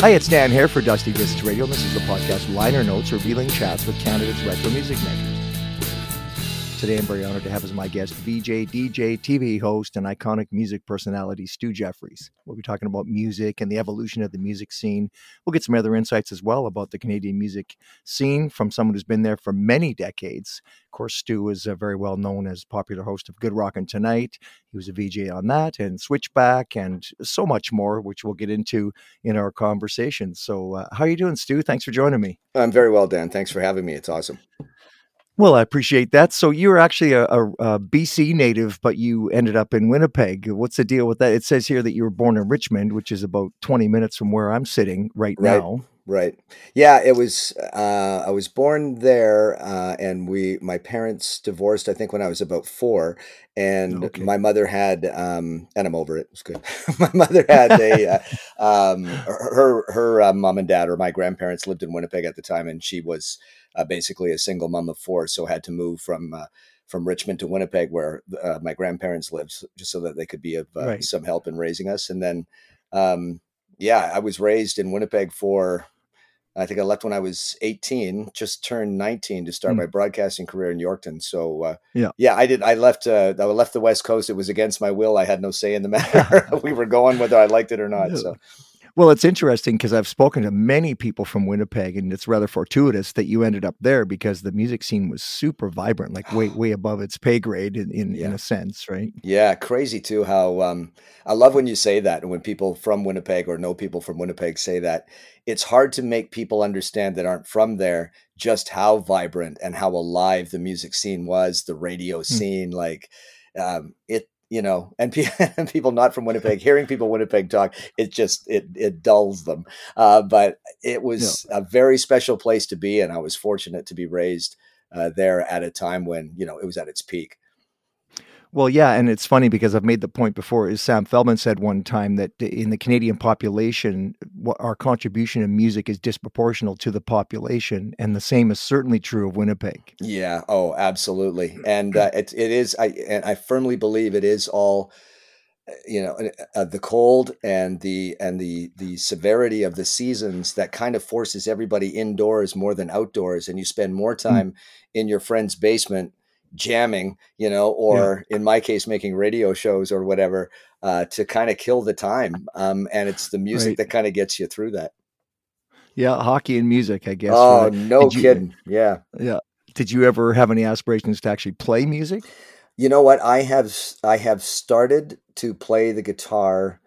Hi, it's Dan here for Dusty Visits Radio. This is the podcast Liner Notes, revealing chats with Canada's retro music makers. Today, I'm very honored to have as my guest VJ, DJ, TV host, and iconic music personality Stu Jeffries. We'll be talking about music and the evolution of the music scene. We'll get some other insights as well about the Canadian music scene from someone who's been there for many decades. Of course, Stu is uh, very well known as popular host of Good Rockin' Tonight. He was a VJ on that and Switchback and so much more, which we'll get into in our conversation. So, uh, how are you doing, Stu? Thanks for joining me. I'm very well, Dan. Thanks for having me. It's awesome. Well, I appreciate that. So you're actually a, a, a, BC native, but you ended up in Winnipeg. What's the deal with that? It says here that you were born in Richmond, which is about 20 minutes from where I'm sitting right, right. now. Right. Yeah, it was. Uh, I was born there, uh, and we my parents divorced. I think when I was about four, and okay. my mother had, um, and I'm over it. It's good. my mother had a, uh, um, her her uh, mom and dad or my grandparents lived in Winnipeg at the time, and she was uh, basically a single mom of four, so had to move from uh, from Richmond to Winnipeg, where uh, my grandparents lived, just so that they could be of uh, right. some help in raising us. And then, um, yeah, I was raised in Winnipeg for I think I left when I was 18, just turned 19 to start mm. my broadcasting career in Yorkton. So uh, yeah, yeah, I did. I left. Uh, I left the West Coast. It was against my will. I had no say in the matter. we were going whether I liked it or not. Yeah. So well, it's interesting because I've spoken to many people from Winnipeg, and it's rather fortuitous that you ended up there because the music scene was super vibrant, like way way above its pay grade in in, yeah. in a sense, right? Yeah, crazy too. How um, I love when you say that, and when people from Winnipeg or know people from Winnipeg say that. It's hard to make people understand that aren't from there just how vibrant and how alive the music scene was, the radio hmm. scene, mm. like um, it you know, and, and, people not from Winnipeg, hearing people Winnipeg talk, it just it it dulls them. Uh, but it was yeah. a very special place to be, and I was fortunate to be raised uh, there at a time when you know it was at its peak. Well, yeah, and it's funny because I've made the point before. Is Sam Feldman said one time that in the Canadian population, our contribution in music is disproportional to the population, and the same is certainly true of Winnipeg. Yeah. Oh, absolutely. And uh, it it is. I and I firmly believe it is all. Uh, you know, uh, the cold and the and the the severity of the seasons that kind of forces everybody indoors more than outdoors, and you spend more hmm. time mm. in your friend's basement jamming, you know, or yeah. in my case, making radio shows or whatever uh, to kind of kill the time. Um, and it's the music right. that kind of gets you through that. Yeah, hockey and music, I guess. Oh, right? no Did kidding. You, yeah. Yeah. Did you ever have any aspirations to actually play music? You know what? I have I have started to play the guitar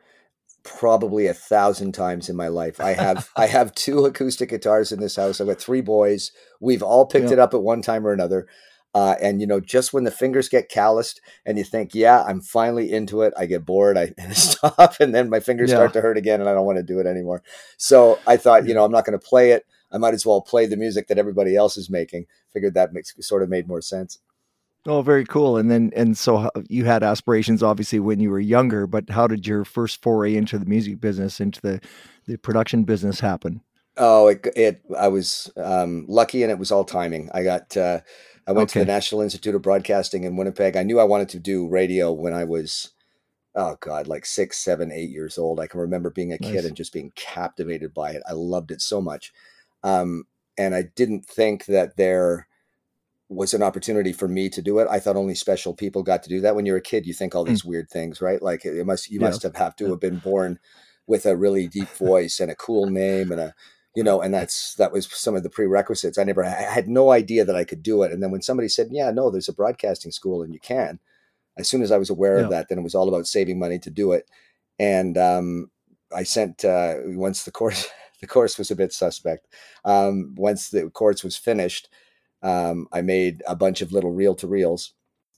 probably a thousand times in my life. I have I have two acoustic guitars in this house. I've got three boys. We've all picked yeah. it up at one time or another. Uh, and you know, just when the fingers get calloused and you think, "Yeah, I'm finally into it," I get bored, I stop, and then my fingers yeah. start to hurt again, and I don't want to do it anymore. So I thought, you know, I'm not going to play it. I might as well play the music that everybody else is making. Figured that makes sort of made more sense. Oh, very cool. And then, and so you had aspirations, obviously, when you were younger. But how did your first foray into the music business, into the the production business, happen? Oh, it, it I was um, lucky, and it was all timing. I got. Uh, I went okay. to the National Institute of Broadcasting in Winnipeg. I knew I wanted to do radio when I was, oh God, like six, seven, eight years old. I can remember being a nice. kid and just being captivated by it. I loved it so much. Um, and I didn't think that there was an opportunity for me to do it. I thought only special people got to do that. When you're a kid, you think all these mm. weird things, right? Like it must, you yeah. must have have to have been born with a really deep voice and a cool name and a you know, and that's that was some of the prerequisites. I never I had no idea that I could do it. And then when somebody said, "Yeah, no, there's a broadcasting school and you can," as soon as I was aware yeah. of that, then it was all about saving money to do it. And um, I sent uh, once the course the course was a bit suspect. Um, once the course was finished, um, I made a bunch of little reel to reels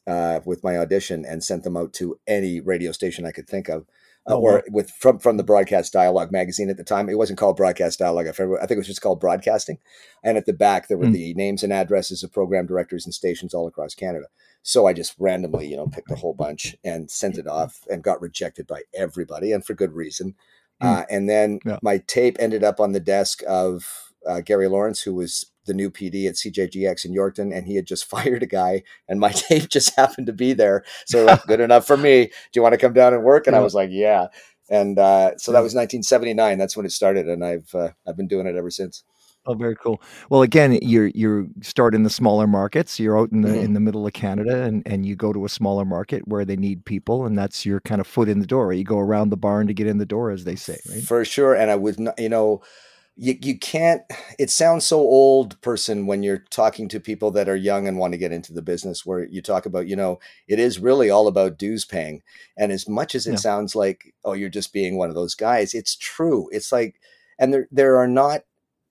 uh, with my audition and sent them out to any radio station I could think of uh, oh, or with from from the Broadcast Dialogue magazine at the time. It wasn't called Broadcast Dialogue. I think it was just called Broadcasting. And at the back there were mm. the names and addresses of program directors and stations all across Canada. So I just randomly, you know, picked a whole bunch and sent it off and got rejected by everybody, and for good reason. Mm. Uh, and then yeah. my tape ended up on the desk of uh, Gary Lawrence, who was the new PD at CJGX in Yorkton, and he had just fired a guy, and my tape just happened to be there. So good enough for me. Do you want to come down and work? And I was like, yeah. And uh, so that was 1979. That's when it started, and I've uh, I've been doing it ever since. Oh, very cool. Well, again, you're you're start in the smaller markets. You're out in the Mhm. in the middle of Canada, and and you go to a smaller market where they need people, and that's your kind of foot in the door. You go around the barn to get in the door, as they say, right? For sure. And I was not, you know, you, you can't, it sounds so old person when you're talking to people that are young and want to get into the business where you talk about, you know, it is really all about dues paying. And as much as it Yeah. sounds like, oh, you're just being one of those guys, it's true. It's like, and there, there are not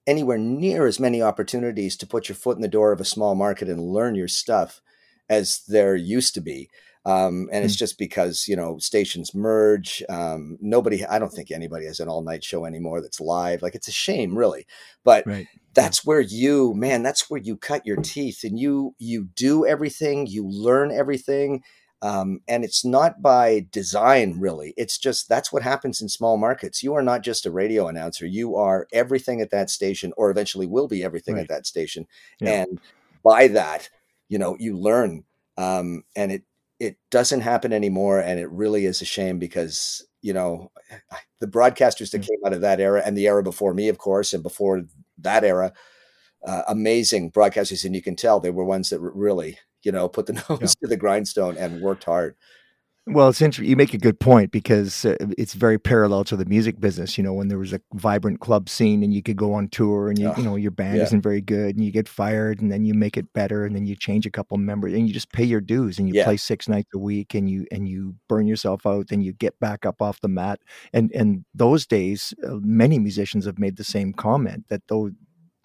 anywhere near as many opportunities to put your foot in the door of a small market and learn your stuff as there used to be. Um, and it's Hmm. just because you know stations merge. Um, nobody, I don't think anybody has an all night show anymore that's live. Like it's a shame, really. But Right. that's where you, man, that's where you cut your teeth, and you you do everything, you learn everything. Um, and it's not by design, really. It's just that's what happens in small markets. You are not just a radio announcer. You are everything at that station, or eventually will be everything Right. at that station. Yeah. And by that, you know, you learn. Um, and it it doesn't happen anymore and it really is a shame because you know the broadcasters that came out of that era and the era before me of course and before that era uh, amazing broadcasters and you can tell they were ones that really you know put the nose Yeah. to the grindstone and worked hard Well, it's interesting. You make a good point because uh, it's very parallel to the music business. You know, when there was a vibrant club scene and you could go on tour and you, Oh, you know, your band yeah. isn't very good and you get fired and then you make it better and then you change a couple members and you just pay your dues and you Yeah. play six nights a week and you and you burn yourself out and you get back up off the mat. And and those days, uh, many musicians have made the same comment that those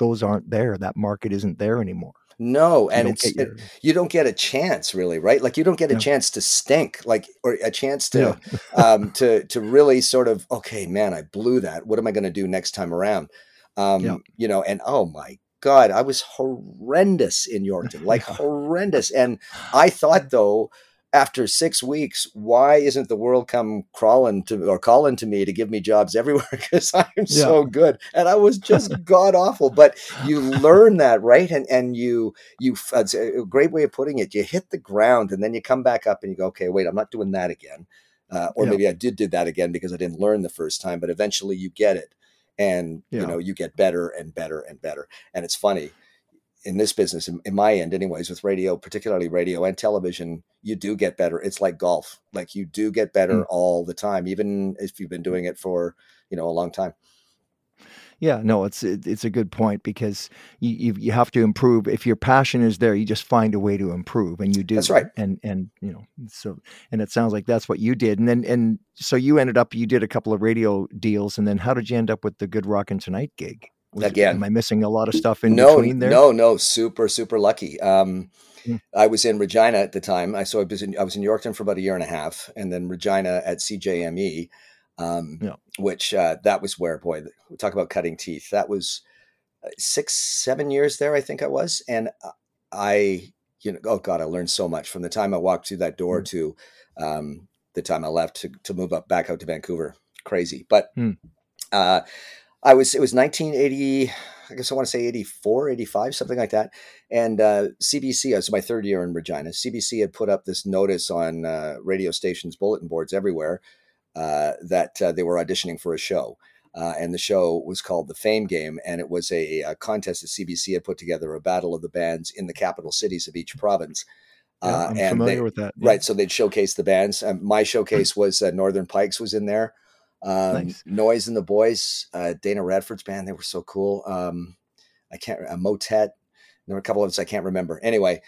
those aren't there. That market isn't there anymore. No and don't it's get it, you don't get a chance really right like you don't get a chance to stink like or a chance to yeah. um, to to really sort of okay, man, I blew that. What am I going to do next time around? Um, Yeah. You know, and oh my god, I was horrendous in Yorkton, like horrendous. And I thought though, after six weeks, why isn't the world come crawling to or calling to me to give me jobs everywhere? Because I'm Yeah. so good, and I was just god awful. But you learn that, right? And and you you it's a great way of putting it. You hit the ground, and then you come back up, and you go, okay, wait, I'm not doing that again. Uh, or Yeah. maybe I did do that again because I didn't learn the first time. But eventually, you get it, and you know you get better and better and better. And it's funny in this business, in, in my end, anyways, with radio, particularly radio and television, you do get better. It's like golf; like you do get better Mm. all the time, even if you've been doing it for you know a long time. Yeah, no, it's it, it's a good point because you, you you have to improve. If your passion is there, you just find a way to improve, and you do. That's right. And and you know, so and it sounds like that's what you did. And then and so you ended up you did a couple of radio deals, and then how did you end up with the Good Rockin' Tonight gig? Was Again. am I missing a lot of stuff in no, between there? no, no, super, super lucky. Um, Mm. I was in Regina at the time. I so I was in I was in Yorkton for about a year and a half, and then Regina at CJME, um, Yeah. which uh, that was where boy, we talk about cutting teeth. That was uh, six, seven years there. I think I was, and uh, I, you know, oh god, I learned so much from the time I walked through that door Mm. to um, the time I left to to move up back out to Vancouver. Crazy, but. Mm. Uh, I was, it was 1980, I guess I want to say 84, 85, something like that. And uh, CBC, it was my third year in Regina. CBC had put up this notice on uh, radio stations, bulletin boards everywhere uh, that uh, they were auditioning for a show. Uh, and the show was called The Fame Game. And it was a, a contest that CBC had put together, a battle of the bands in the capital cities of each province. Yeah, Uh, I'm and familiar they- with that. yeah. Right. So they'd showcase the bands. Um, my showcase was uh, Northern Pikes was in there. Um, Nice. Noise and the Boys, uh, Dana Radford's band. They were so cool. Um, I can't, uh, Motet. There were a couple of us I can't remember. Anyway,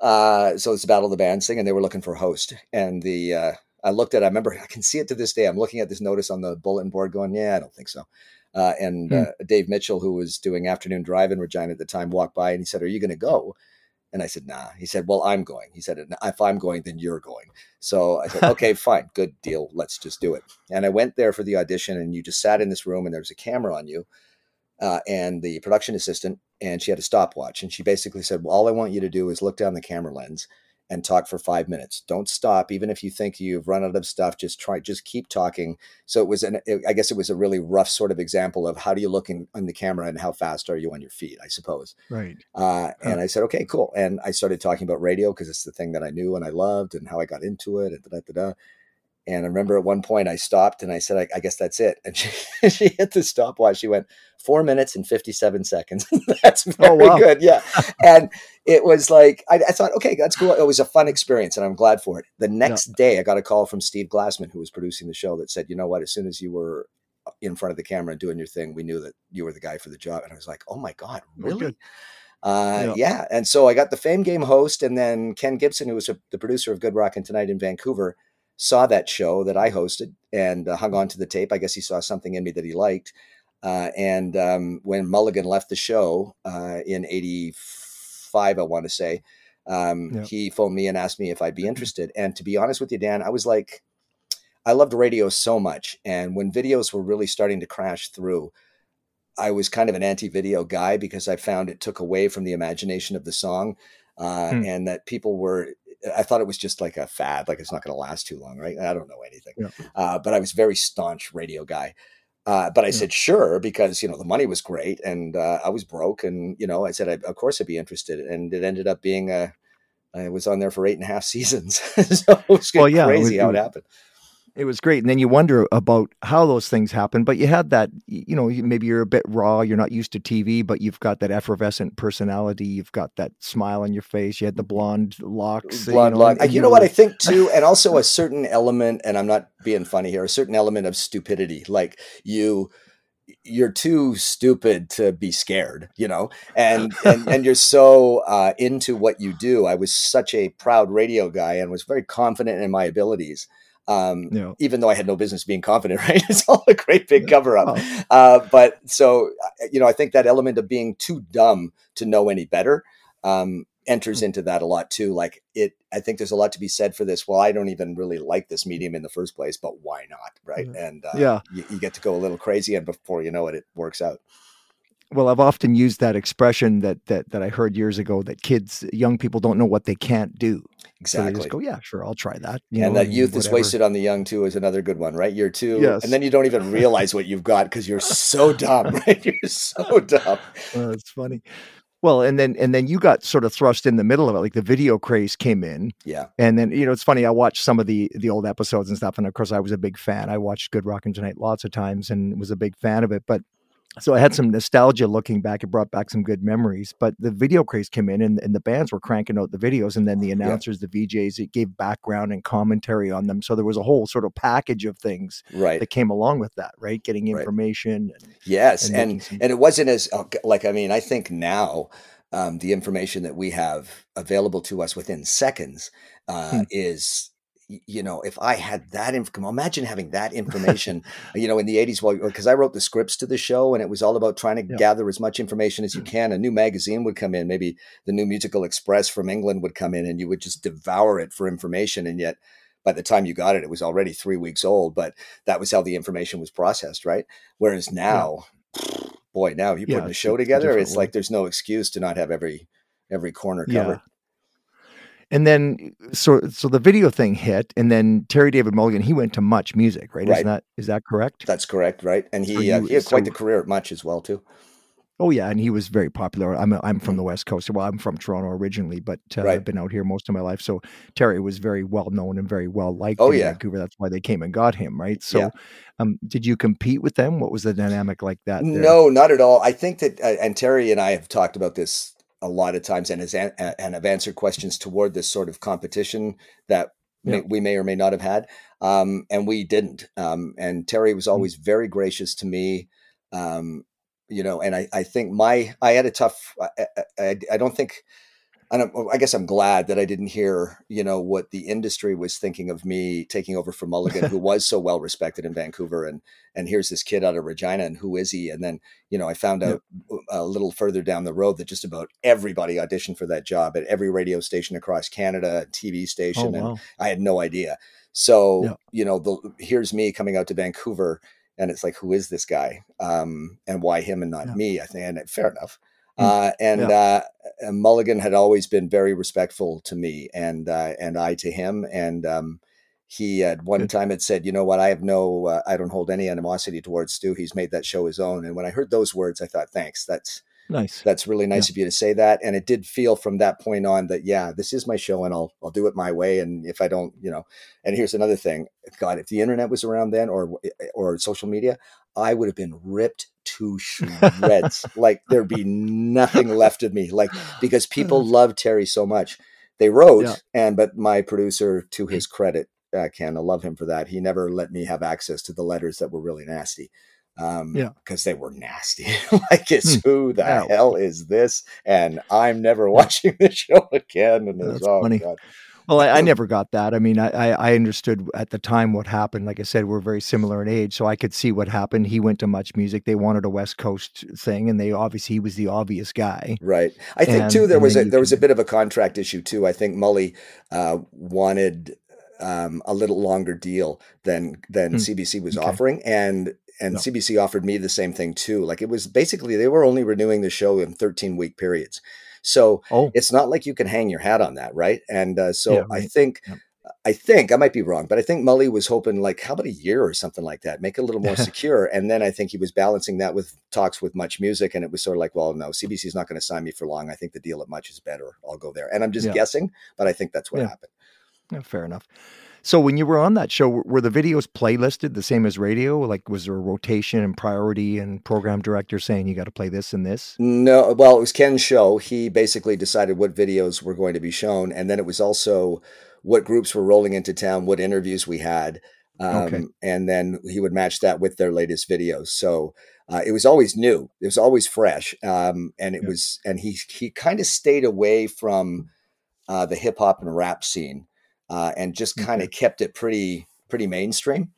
uh, so it's a Battle of the Bands thing, and they were looking for a host. And the, uh, I looked at, I remember, I can see it to this day. I'm looking at this notice on the bulletin board going, yeah, I don't think so. Uh, and Hmm. uh, Dave Mitchell, who was doing afternoon drive in Regina at the time, walked by and he said, Are you going to go? And I said, Nah. He said, Well, I'm going. He said, If I'm going, then you're going. So I said, Okay, fine, good deal. Let's just do it. And I went there for the audition, and you just sat in this room, and there was a camera on you, uh, and the production assistant, and she had a stopwatch, and she basically said, Well, all I want you to do is look down the camera lens and talk for five minutes. Don't stop, even if you think you've run out of stuff. Just try, just keep talking. So it was an, it, I guess it was a really rough sort of example of how do you look in, in the camera and how fast are you on your feet, I suppose. Right. Uh, and I said, okay, cool. And I started talking about radio because it's the thing that I knew and I loved and how I got into it and da da da. And I remember at one point I stopped and I said, I, I guess that's it. And she, she hit the stopwatch. She went four minutes and 57 seconds. that's very oh, wow. good. Yeah. and it was like, I, I, thought, okay, that's cool. It was a fun experience and I'm glad for it. The next yeah. day I got a call from Steve Glassman, who was producing the show that said, you know what, as soon as you were in front of the camera and doing your thing, we knew that you were the guy for the job. And I was like, oh my God, oh, really? Uh, yeah. yeah. And so I got the Fame Game host, and then Ken Gibson, who was a, the producer of Good Rockin' Tonight in Vancouver, saw that show that I hosted and uh, hung on to the tape. I guess he saw something in me that he liked. Uh, and um, when Mulligan left the show uh, in '85, I want to say, um, yeah. he phoned me and asked me if I'd be interested. And to be honest with you, Dan, I was like, I loved radio so much. And when videos were really starting to crash through, I was kind of an anti video guy because I found it took away from the imagination of the song. Uh, hmm. And that people were I thought it was just like a fad, like it's not going to last too long, right? I don't know anything, yeah. uh, but I was very staunch radio guy. Uh, but I yeah. said sure because you know the money was great and uh, I was broke and you know I said I, of course I'd be interested and it ended up being a I was on there for eight and a half seasons so it was well, yeah, crazy it was, how it happened it was great. And then you wonder about how those things happen but you had that you know maybe you're a bit raw you're not used to tv but you've got that effervescent personality. You've got that smile on your face. You had the blonde locks blonde you know, lock. you know what i think too? And also a certain element and i'm not being funny here a certain element of stupidity. Like you you're too stupid to be scared, you know, and and, and you're so uh, into what you do. I was such a proud radio guy and was very confident in my abilities um, yeah. even though I had no business being confident, right? It's all a great big cover up. Oh. Uh, but so, uh, you know, I think that element of being too dumb to know any better um, enters mm-hmm. into that a lot too. Like it, I think there's a lot to be said for this. Well, I don't even really like this medium in the first place, but why not? Right. Mm-hmm. And uh, yeah, you, you, get to go a little crazy and before you know it, it works out well, I've often used that expression that that that I heard years ago that kids, young people, don't know what they can't do. Exactly. So go, yeah, sure, I'll try that. You and know, that youth whatever. is wasted on the young too is another good one, right? You're two, yes. and then you don't even realize what you've got because you're so dumb, right? You're so dumb. Well, it's funny. Well, and then and then you got sort of thrust in the middle of it, like the video craze came in. Yeah. And then you know it's funny. I watched some of the the old episodes and stuff, and of course I was a big fan. I watched Good Rockin' Tonight lots of times and was a big fan of it. But so I had some nostalgia looking back. It brought back some good memories. But the video craze came in, and, and the bands were cranking out the videos, and then the announcers, yeah. the VJs, it gave background and commentary on them. So there was a whole sort of package of things right. that came along with that, right? Getting information. Right. And, yes, and and, some- and it wasn't as oh, like I mean, I think now. Um, the information that we have available to us within seconds uh, hmm. is you know, if I had that information, imagine having that information, you know, in the 80s, well, because I wrote the scripts to the show and it was all about trying to yeah. gather as much information as you mm. can. A new magazine would come in, maybe the New Musical Express from England would come in and you would just devour it for information. And yet, by the time you got it, it was already three weeks old, but that was how the information was processed, right? Whereas now, yeah. boy, now you yeah, put the show together, it's like there's no excuse to not have every every corner covered and then so so the video thing hit and then terry david mulligan he went to much music right, right. isn't that is that correct that's correct right and he, uh, he had quite the career at much as well too oh yeah and he was very popular i'm i'm from the west coast well i'm from toronto originally but uh, right. i've been out here most of my life so terry was very well known and very well liked oh, in yeah. vancouver that's why they came and got him right so yeah. um, did you compete with them what was the dynamic like that there? no not at all i think that uh, and terry and i have talked about this a lot of times and has and have answered questions toward this sort of competition that yeah. may, we may or may not have had um, and we didn't um, and terry was mm. always very gracious to me um, you know and I, I think my i had a tough I, I, I don't think I don't, I guess I'm glad that I didn't hear, you know, what the industry was thinking of me taking over for Mulligan, who was so well respected in Vancouver. And, and here's this kid out of Regina and who is he? And then, you know, I found out a little further down the road that just about everybody auditioned for that job at every radio station across Canada, TV station. Oh, wow. And I had no idea. So, yeah. you know, the, here's me coming out to Vancouver and it's like, who is this guy? Um, and why him and not yeah. me? I think, and fair enough. Mm. Uh, and yeah. uh, Mulligan had always been very respectful to me, and uh, and I to him. And um, he at one Good. time had said, "You know what? I have no, I don't hold any animosity towards Stu. He's made that show his own." And when I heard those words, I thought, "Thanks. That's Nice. That's really nice yeah. of you to say that. And it did feel from that point on that, yeah, this is my show and I'll, I'll do it my way. And if I don't, you know, and here's another thing, God, if the internet was around then or, or social media, I would have been ripped to shreds. like there'd be nothing left of me. Like, because people love Terry so much. They wrote, yeah. and, but my producer, to his credit, uh, Ken, I love him for that. He never let me have access to the letters that were really nasty um yeah. because they were nasty. Like it's hmm. who the hell is this? And i'm never watching the show again. And that's oh, funny. God. well I, I, never got that. I mean I, I understood at the time what happened. Like i said we're very similar in age so i could see what happened. He went to much music. They wanted a west coast thing and they obviously he was the obvious guy. Right. I think and, too there was a there was a bit of a contract issue too. I think mully uh wanted um, a little longer deal than than hmm. CBC was okay. offering, and and no. CBC offered me the same thing too. Like it was basically they were only renewing the show in 13 week periods. So oh. it's not like you can hang your hat on that, right? And uh, so yeah, right. I think yeah. I think I might be wrong, but I think Mully was hoping like how about a year or something like that, make it a little more secure. And then I think he was balancing that with talks with Much Music, and it was sort of like, well, no, CBC is not going to sign me for long. I think the deal at Much is better. I'll go there. And I'm just yeah. guessing, but I think that's what happened. Yeah, fair enough. So when you were on that show, were the videos playlisted the same as radio? Like, was there a rotation and priority and program director saying you got to play this and this? No. Well, it was Ken's show. He basically decided what videos were going to be shown, and then it was also what groups were rolling into town, what interviews we had, um, okay. and then he would match that with their latest videos. So. Uh, it was always new. It was always fresh, um, and it yeah. was. And he he kind of stayed away from uh, the hip hop and rap scene uh, and just kind of okay. kept it pretty pretty mainstream.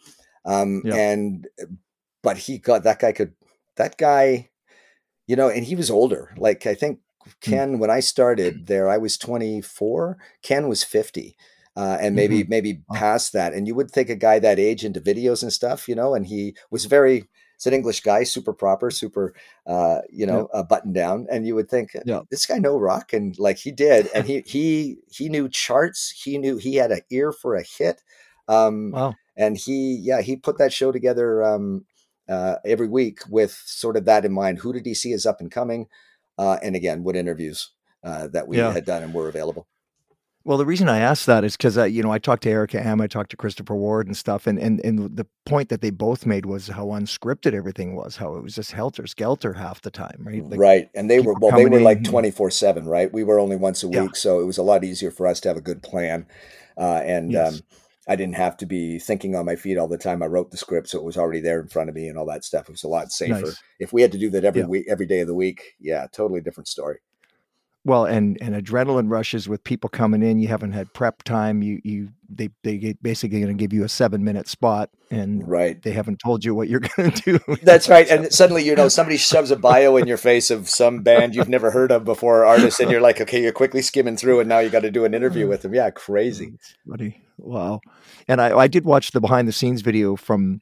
Um, yeah. And but he got that guy could that guy, you know, and he was older. Like I think hmm. Ken, mm. when I started there, I was 24. Ken was 50. Uh, and maybe mm-hmm. maybe past that, and you would think a guy that age into videos and stuff, you know, and he was very He's an English guy, super proper, super, uh, you know, yeah. uh, buttoned down. And you would think, yeah. this guy know rock, and like he did, and he he he knew charts. He knew he had an ear for a hit. Um, wow. And he, yeah, he put that show together um, uh, every week with sort of that in mind. Who did he see as up and coming? Uh, and again, what interviews uh, that we yeah. had done and were available. Well, the reason I asked that is because uh, you know I talked to Erica M, I talked to Christopher Ward and stuff, and, and and the point that they both made was how unscripted everything was, how it was just helter skelter half the time, right? Like right, and they were well, they were like twenty four seven, right? We were only once a week, yeah. so it was a lot easier for us to have a good plan, uh, and yes. um, I didn't have to be thinking on my feet all the time. I wrote the script, so it was already there in front of me, and all that stuff. It was a lot safer. Nice. If we had to do that every yeah. week, every day of the week, yeah, totally different story well and and adrenaline rushes with people coming in you haven't had prep time you you they they basically going to give you a seven minute spot and right. they haven't told you what you're going to do. That's right and suddenly you know somebody shoves a bio in your face of some band you've never heard of before artist and you're like okay you're quickly skimming through and now you got to do an interview with them. Yeah crazy. Buddy wow. And I, I did watch the behind the scenes video from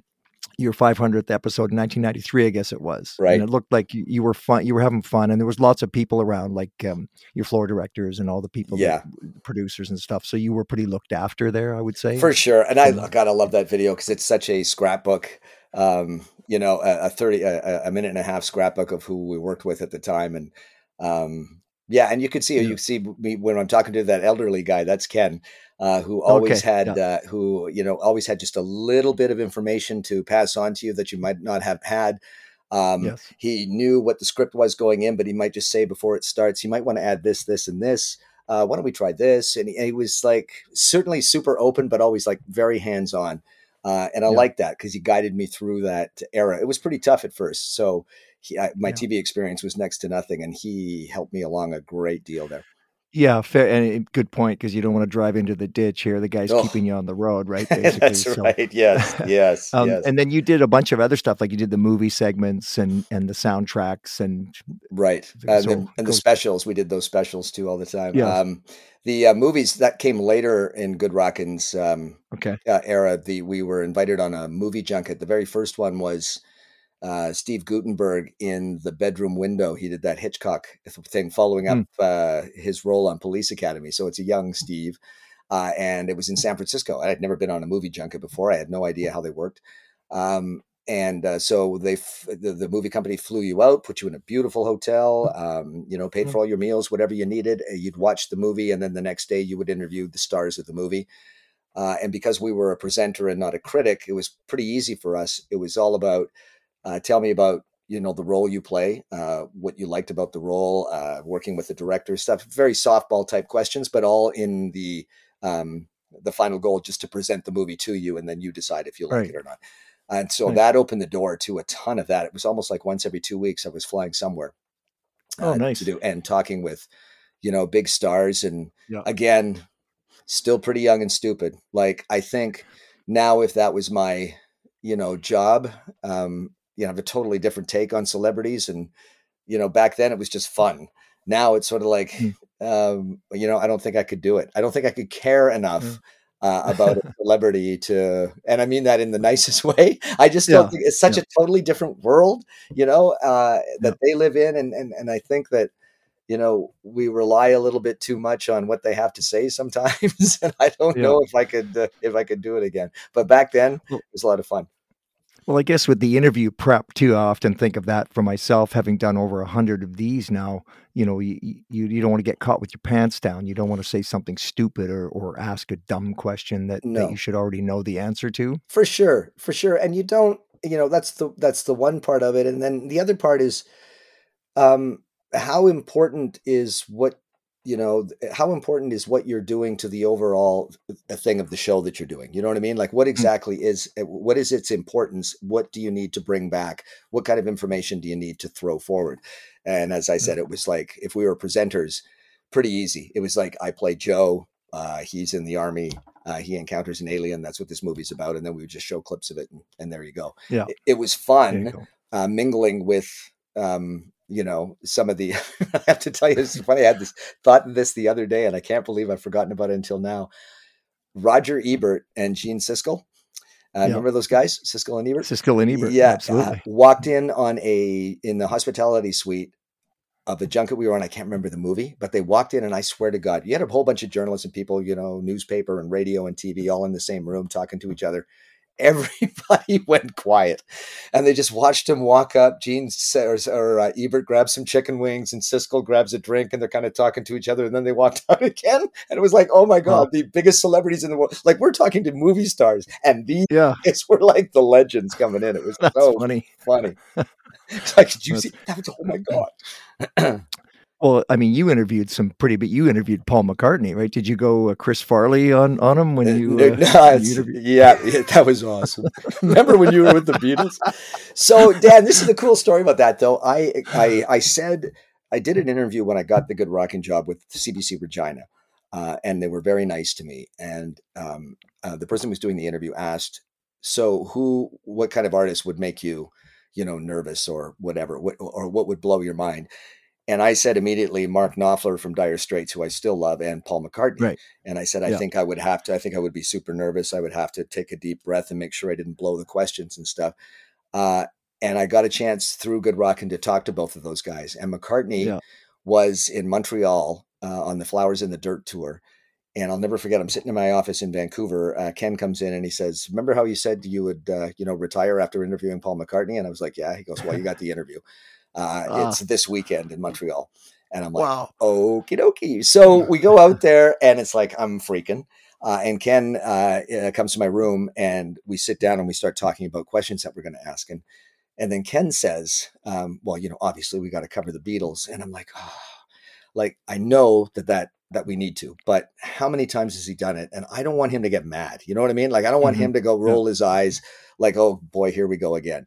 your 500th episode in 1993, I guess it was. Right. And it looked like you, you, were fun. You were having fun, and there was lots of people around, like um, your floor directors and all the people, yeah, that, producers and stuff. So you were pretty looked after there, I would say. For sure. And I gotta love that video because it's such a scrapbook. Um, you know, a, a 30, a, a, minute and a half scrapbook of who we worked with at the time, and um, yeah, and you could see, yeah. you see me when I'm talking to that elderly guy. That's Ken uh, who always okay. had yeah. uh, who you know always had just a little bit of information to pass on to you that you might not have had. Um, yes. He knew what the script was going in, but he might just say before it starts, you might want to add this, this, and this. Uh, why don't we try this? And he, and he, was like certainly super open, but always like very hands on. Uh, and I yeah. like that because he guided me through that era. It was pretty tough at first, so he, I, my yeah. TV experience was next to nothing, and he helped me along a great deal there. Yeah, fair and good point because you don't want to drive into the ditch here. The guy's oh. keeping you on the road, right? Basically. That's so, right. Yes, yes, um, yes. And then you did a bunch of other stuff, like you did the movie segments and and the soundtracks and right, uh, so the, and the specials. We did those specials too all the time. Yeah. Um, the uh, movies that came later in Good Rockin's um, okay uh, era. The we were invited on a movie junket. The very first one was uh, Steve Guttenberg in the bedroom window. He did that Hitchcock thing, following up mm. uh, his role on Police Academy. So it's a young Steve, uh, and it was in San Francisco. I had never been on a movie junket before. I had no idea how they worked. Um, and uh, so they f- the, the, movie company flew you out, put you in a beautiful hotel, um, you know, paid for all your meals, whatever you needed. You'd watch the movie, and then the next day you would interview the stars of the movie. Uh, and because we were a presenter and not a critic, it was pretty easy for us. It was all about uh, tell me about you know the role you play, uh, what you liked about the role, uh, working with the director, stuff. Very softball type questions, but all in the um, the final goal just to present the movie to you, and then you decide if you like right. it or not. And so right. that opened the door to a ton of that. It was almost like once every two weeks I was flying somewhere. Oh, uh, nice to do and talking with, you know, big stars. And yeah. again, still pretty young and stupid. Like I think now, if that was my, you know, job, um, you know, have a totally different take on celebrities. And you know, back then it was just fun. Now it's sort of like, mm. um, you know, I don't think I could do it. I don't think I could care enough. Mm uh, about a celebrity to, and I mean that in the nicest way. I just don't think it's such yeah. a totally different world, you know, uh, that yeah. they live in, and and and I think that you know we rely a little bit too much on what they have to say sometimes, and I don't know if I could uh, if I could do it again. But back then, it was a lot of fun. Well, I guess with the interview prep too, I often think of that for myself, having done over a hundred of these now. You know, you, you, you don't want to get caught with your pants down. You don't want to say something stupid or or ask a dumb question that, no. that you should already know the answer to. For sure, for sure, and you don't. You know, that's the that's the one part of it, and then the other part is, um, how important is what you know how important is what you're doing to the overall thing of the show that you're doing you know what i mean? Like what hmm. exactly is uh, what is its importance? What do you need to bring back? What kind of information do you need to throw forward? And as i said it was like if we were presenters pretty easy. It was like i play joe uh, he's in the army uh, he encounters an alien that's what this movie's about and then we would just show clips of it and, and there you go. Yeah. It, it was fun uh, mingling with um, you know some of the i have to tell you it's funny i had this thought of this the other day and i can't believe i've forgotten about it until now. Roger ebert and gene siskel uh, remember those guys siskel and ebert? Siskel and ebert yeah uh, absolutely. uh, walked in on a in the hospitality suite of the junket we were on i can't remember the movie but they walked in and i swear to god you had a whole bunch of journalists and people you know newspaper and radio and tv all in the same room talking to each other everybody went quiet and they just watched him walk up. Gene or, or uh, ebert grabs some chicken wings and siskel grabs a drink and they're kind of talking to each other and then they walked out again and it was like oh my god the biggest celebrities in the world like we're talking to movie stars and these yeah. were like the legends coming in. It was That's so funny. funny. It's like did you see that? Was oh my god Well, I mean, you interviewed some pretty, but you interviewed Paul McCartney, right? Did you go uh, Chris Farley on on him when uh, you? Uh, no, you yeah, yeah, that was awesome. Remember when you were with the Beatles? So, Dan, this is a cool story about that, though. I I, I said I did an interview when I got the Good Rocking job with CBC Regina, uh, and they were very nice to me. And um, uh, the person who was doing the interview asked, "So, who, what kind of artist would make you, you know, nervous or whatever, what, or what would blow your mind?" And I said immediately, Mark Knopfler from Dire Straits, who I still love, and Paul McCartney. Right. And I said, I yeah. think I would have to, I think I would be super nervous. I would have to take a deep breath and make sure I didn't blow the questions and stuff. Uh, and I got a chance through Good Rockin' to talk to both of those guys. And McCartney yeah. was in Montreal uh, on the Flowers in the Dirt tour. And I'll never forget. I'm sitting in my office in Vancouver. Uh, Ken comes in and he says, "Remember how you said you would, uh, you know, retire after interviewing Paul McCartney?" And I was like, "Yeah." He goes, "Well, you got the interview." Uh, uh, it's this weekend in Montreal. And I'm like, wow. okie dokie. So we go out there and it's like, I'm freaking. Uh, and Ken uh, uh, comes to my room and we sit down and we start talking about questions that we're going to ask. And, and then Ken says, um, well, you know, obviously we got to cover the Beatles. And I'm like, oh, like, I know that that, that we need to, but how many times has he done it? And I don't want him to get mad. You know what I mean? Like, I don't want mm-hmm. him to go roll yeah. his eyes like, oh boy, here we go again.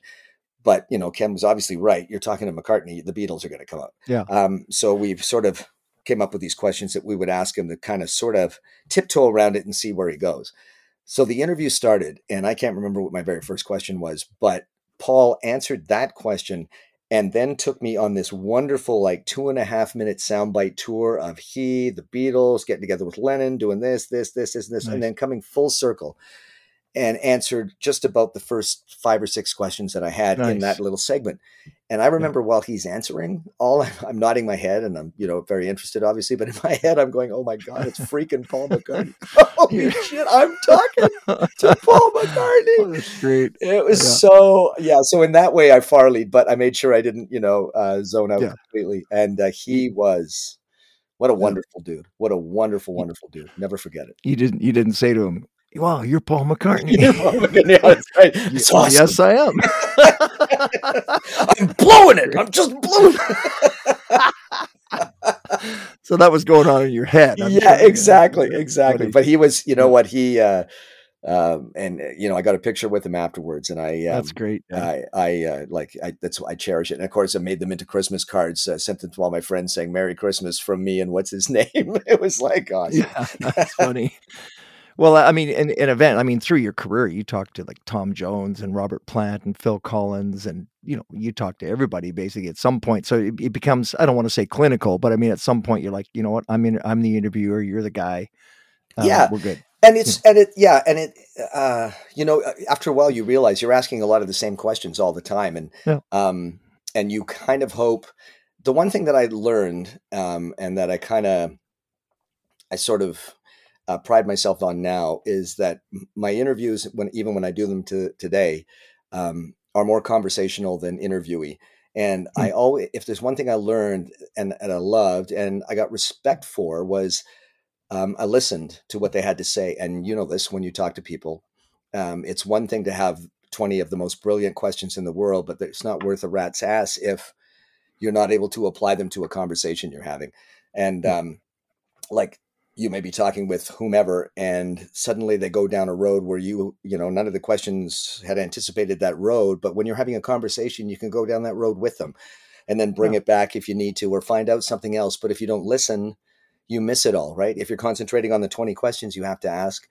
But you know, Ken was obviously right. You're talking to McCartney. The Beatles are going to come up. Yeah. Um, so we've sort of came up with these questions that we would ask him to kind of sort of tiptoe around it and see where he goes. So the interview started, and I can't remember what my very first question was, but Paul answered that question and then took me on this wonderful, like two and a half minute soundbite tour of he, the Beatles, getting together with Lennon, doing this, this, this, this, this, nice. and then coming full circle and answered just about the first five or six questions that I had nice. in that little segment. And I remember yeah. while he's answering, all I'm, I'm, nodding my head, and I'm you know very interested, obviously. But in my head, I'm going, "Oh my god, it's freaking Paul McCartney! Holy shit, I'm talking to Paul McCartney!" great. It was yeah. so yeah. So in that way, I far lead, but I made sure I didn't you know uh, zone out yeah. completely. And uh, he was what a wonderful dude! What a wonderful, wonderful dude! Never forget it. You didn't you didn't say to him, Wow, you're Paul McCartney. You're Paul McCartney. Yeah, that's right. Awesome. Yes, I am. I'm blowing it. I'm just blowing it. so that was going on in your head. I'm yeah, sure. exactly, exactly. But he was, you know what, he uh um, and you know, I got a picture with him afterwards, and I um, that's great. Yeah. I, I uh, like I, that's I cherish it, and of course, I made them into Christmas cards, uh, sent them to all my friends, saying "Merry Christmas" from me, and what's his name? it was like awesome. Yeah, that's funny. Well, I mean, in an event, I mean, through your career, you talked to like Tom Jones and Robert Plant and Phil Collins, and you know, you talk to everybody basically at some point. So it, it, becomes, I don't want to say clinical, but I mean, at some point, you're like, you know what, I'm in, I'm the interviewer, you're the guy. Uh, yeah, we're good. And it's yeah. and it yeah and it uh you know uh, after a while you realize you're asking a lot of the same questions all the time and yeah. um and you kind of hope the one thing that I learned um and that I kind of I sort of uh, pride myself on now is that my interviews, when even when I do them to, today, um, are more conversational than interviewee. And mm. I always, if there's one thing I learned and, and I loved and I got respect for was um, I listened to what they had to say. And you know this when you talk to people, um, it's one thing to have 20 of the most brilliant questions in the world, but it's not worth a rat's ass if you're not able to apply them to a conversation you're having. And mm. um, like you may be talking with whomever and suddenly they go down a road where you you know none of the questions had anticipated that road but when you're having a conversation you can go down that road with them and then bring yeah. it back if you need to or find out something else but if you don't listen you miss it all right if you're concentrating on the 20 questions you have to ask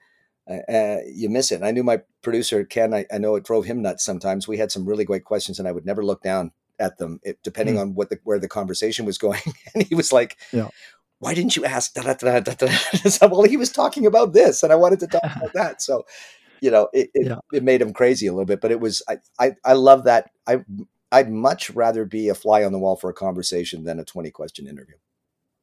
uh, uh, you miss it and i knew my producer ken I, I, know it drove him nuts sometimes we had some really great questions and i would never look down at them it, depending mm. on what the where the conversation was going and he was like yeah why didn't you ask? Da, da, da, so, well, he was talking about this, and I wanted to talk about that. So, you know, it it, yeah. it, made him crazy a little bit, but it was I, I I love that. I I'd much rather be a fly on the wall for a conversation than a twenty question interview.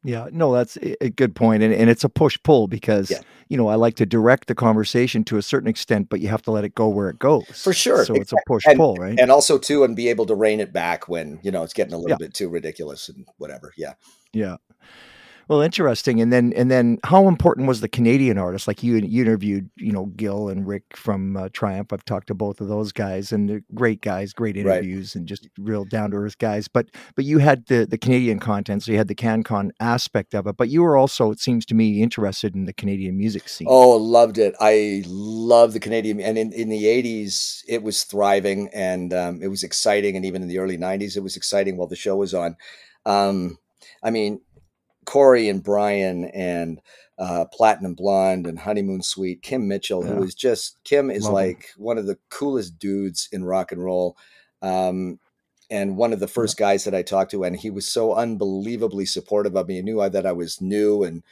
Yeah, no, that's a good point, and and it's a push pull because yeah. you know I like to direct the conversation to a certain extent, but you have to let it go where it goes for sure. So it's a push pull, right? And also too, and be able to rein it back when you know it's getting a little yeah. bit too ridiculous and whatever. Yeah, yeah. Well, interesting. And then, and then, how important was the Canadian artist? Like you, you interviewed, you know, Gil and Rik from uh, Triumph. I've talked to both of those guys, and they're great guys, great interviews, right. and just real down to earth guys. But, but you had the the Canadian content, so you had the CanCon aspect of it. But you were also, it seems to me, interested in the Canadian music scene. Oh, loved it. I love the Canadian, and in in the '80s, it was thriving, and um, it was exciting, and even in the early '90s, it was exciting while the show was on. Um, I mean, Corey and Bryan and uh, Platinum Blonde and Honeymoon Suite, Kim Mitchell, yeah. who is just Kim is Love like him. one of the coolest dudes in rock and roll. Um, and one of the first yeah. guys that I talked to, and he was so unbelievably supportive of me. He knew that I was new and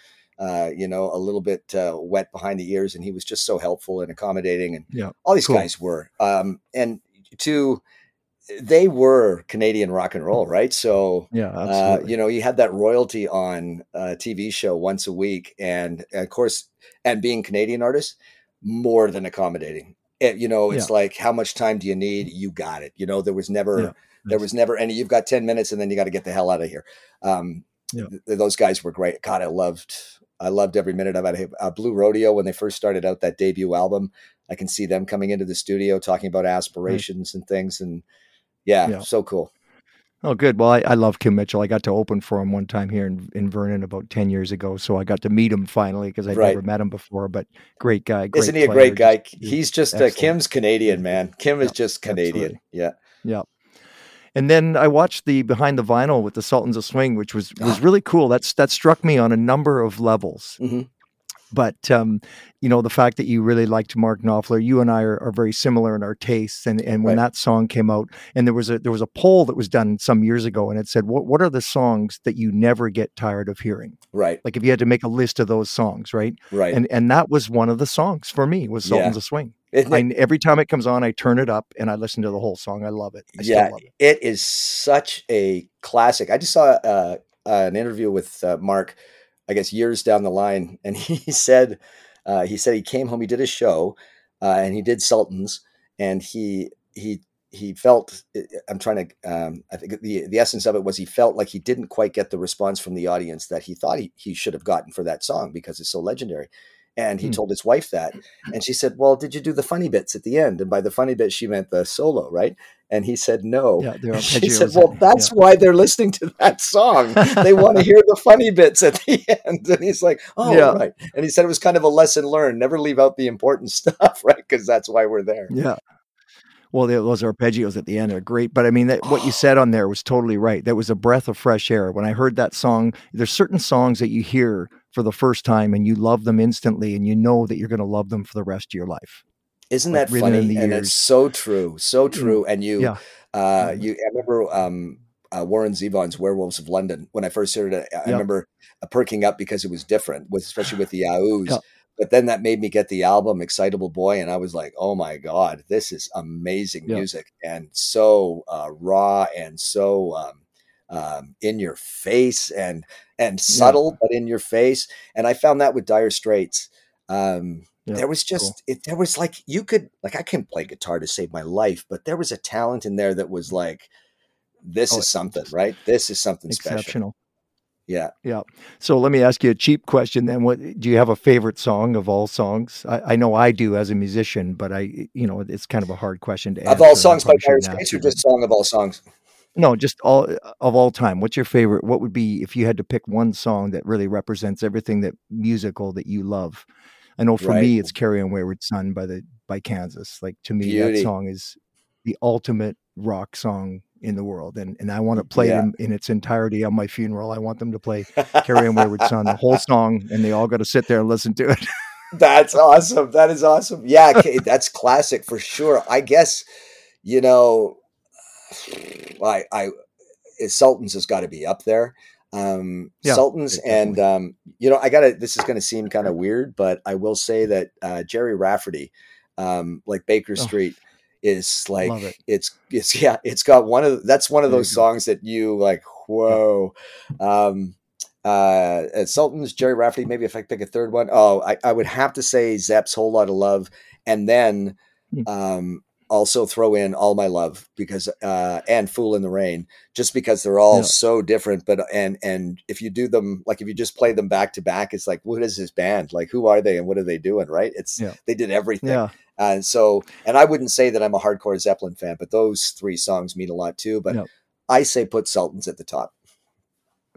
uh, you know, a little bit uh, wet behind the ears, and he was just so helpful and accommodating, and yeah, all these cool. guys were. Um, and to they were Canadian rock and roll, right? So, yeah, uh, you know, you had that royalty on a TV show once a week, and of course, and being Canadian artists, more than accommodating. It, you know, it's yeah. like how much time do you need? You got it. You know, there was never, yeah, there was never any. You've got ten minutes, and then you got to get the hell out of here. Um, yeah. th- those guys were great. God, I loved, I loved every minute of it. Uh, Blue Rodeo when they first started out that debut album, I can see them coming into the studio talking about aspirations right. and things, and yeah, yeah. so cool. Oh, good. Well, I, I love Kim Mitchell. I got to open for him one time here in, in Vernon about 10 years ago. So I got to meet him finally because I'd right. never met him before. But great guy. Great Isn't he player. a great guy? He's just, uh, Kim's Canadian, man. Kim is just Canadian. Absolutely. Yeah. Yeah. And then I watched the Behind the Vinyl with the Sultans of Swing, which was was ah. really cool. That's that struck me on a number of levels. Mm-hmm. But um, you know the fact that you really liked Mark Knopfler, you and I are, are very similar in our tastes. And and when right. that song came out, and there was a there was a poll that was done some years ago, and it said, "What what are the songs that you never get tired of hearing?" Right. Like if you had to make a list of those songs, right? Right. And and that was one of the songs for me was Sultans yeah. of Swing. I, every time it comes on, I turn it up and I listen to the whole song. I love it. I yeah, love it. it is such a classic. I just saw uh, an interview with uh, Mark, I guess years down the line, and he said uh, he said he came home, he did a show, uh, and he did Sultans, and he he he felt i'm trying to um, i think the the essence of it was he felt like he didn't quite get the response from the audience that he thought he, he should have gotten for that song because it's so legendary and he hmm. told his wife that. And she said, Well, did you do the funny bits at the end? And by the funny bits, she meant the solo, right? And he said, No. Yeah, she said, Well, that's yeah. why they're listening to that song. they want to hear the funny bits at the end. And he's like, Oh, yeah. right. And he said it was kind of a lesson learned. Never leave out the important stuff, right? Because that's why we're there. Yeah. Well, those arpeggios at the end are great, but I mean, that, what you said on there was totally right. That was a breath of fresh air. When I heard that song, there's certain songs that you hear for the first time and you love them instantly and you know that you're going to love them for the rest of your life. Isn't like that funny? And it's so true, so true. And you, yeah. uh, mm-hmm. you, I remember um, uh, Warren Zevon's Werewolves of London when I first heard it. I yep. remember uh, perking up because it was different, with especially with the Yahoos. Yep. But then that made me get the album Excitable Boy, and I was like, "Oh my god, this is amazing yep. music and so uh, raw and so um, um, in your face and and subtle, yeah. but in your face. And I found that with Dire Straits. Um, yeah, there was just cool. it, there was like you could like I can't play guitar to save my life, but there was a talent in there that was like this oh, is something, right? This is something exceptional. Special. Yeah. Yeah. So let me ask you a cheap question then. What do you have a favorite song of all songs? I, I know I do as a musician, but I, you know, it's kind of a hard question to answer. Of all songs by Dire Straits or just song of all songs? No, just all uh, of all time. What's your favorite? What would be if you had to pick one song that really represents everything that musical that you love? I know for right. me, it's "Carry On Wayward Son" by the by Kansas. Like to me, Beauty. that song is the ultimate rock song in the world, and and I want to play yeah. it in, in, its entirety on my funeral. I want them to play "Carry On Wayward Son" the whole song, and they all got to sit there and listen to it. that's awesome. That is awesome. Yeah, that's classic for sure. I guess you know I, I Sultans has got to be up there. Um, yeah, Sultans and um, you know, I gotta. This is going to seem kind of weird, but I will say that uh, Gerry Rafferty, um, like Baker oh, Street, is like it. it's it's yeah, it's got one of that's one of those songs that you like. Whoa. Um, uh, Sultans, Gerry Rafferty. Maybe if I pick a third one, oh, I, I would have to say Zepp's "Whole Lot of Love," and then hmm. um, also throw in all my love because uh and fool in the rain just because they're all yeah. so different but and and if you do them like if you just play them back to back it's like what is this band like who are they and what are they doing right it's yeah. they did everything yeah. and so and i wouldn't say that i'm a hardcore zeppelin fan but those three songs mean a lot too but i say put sultans at the top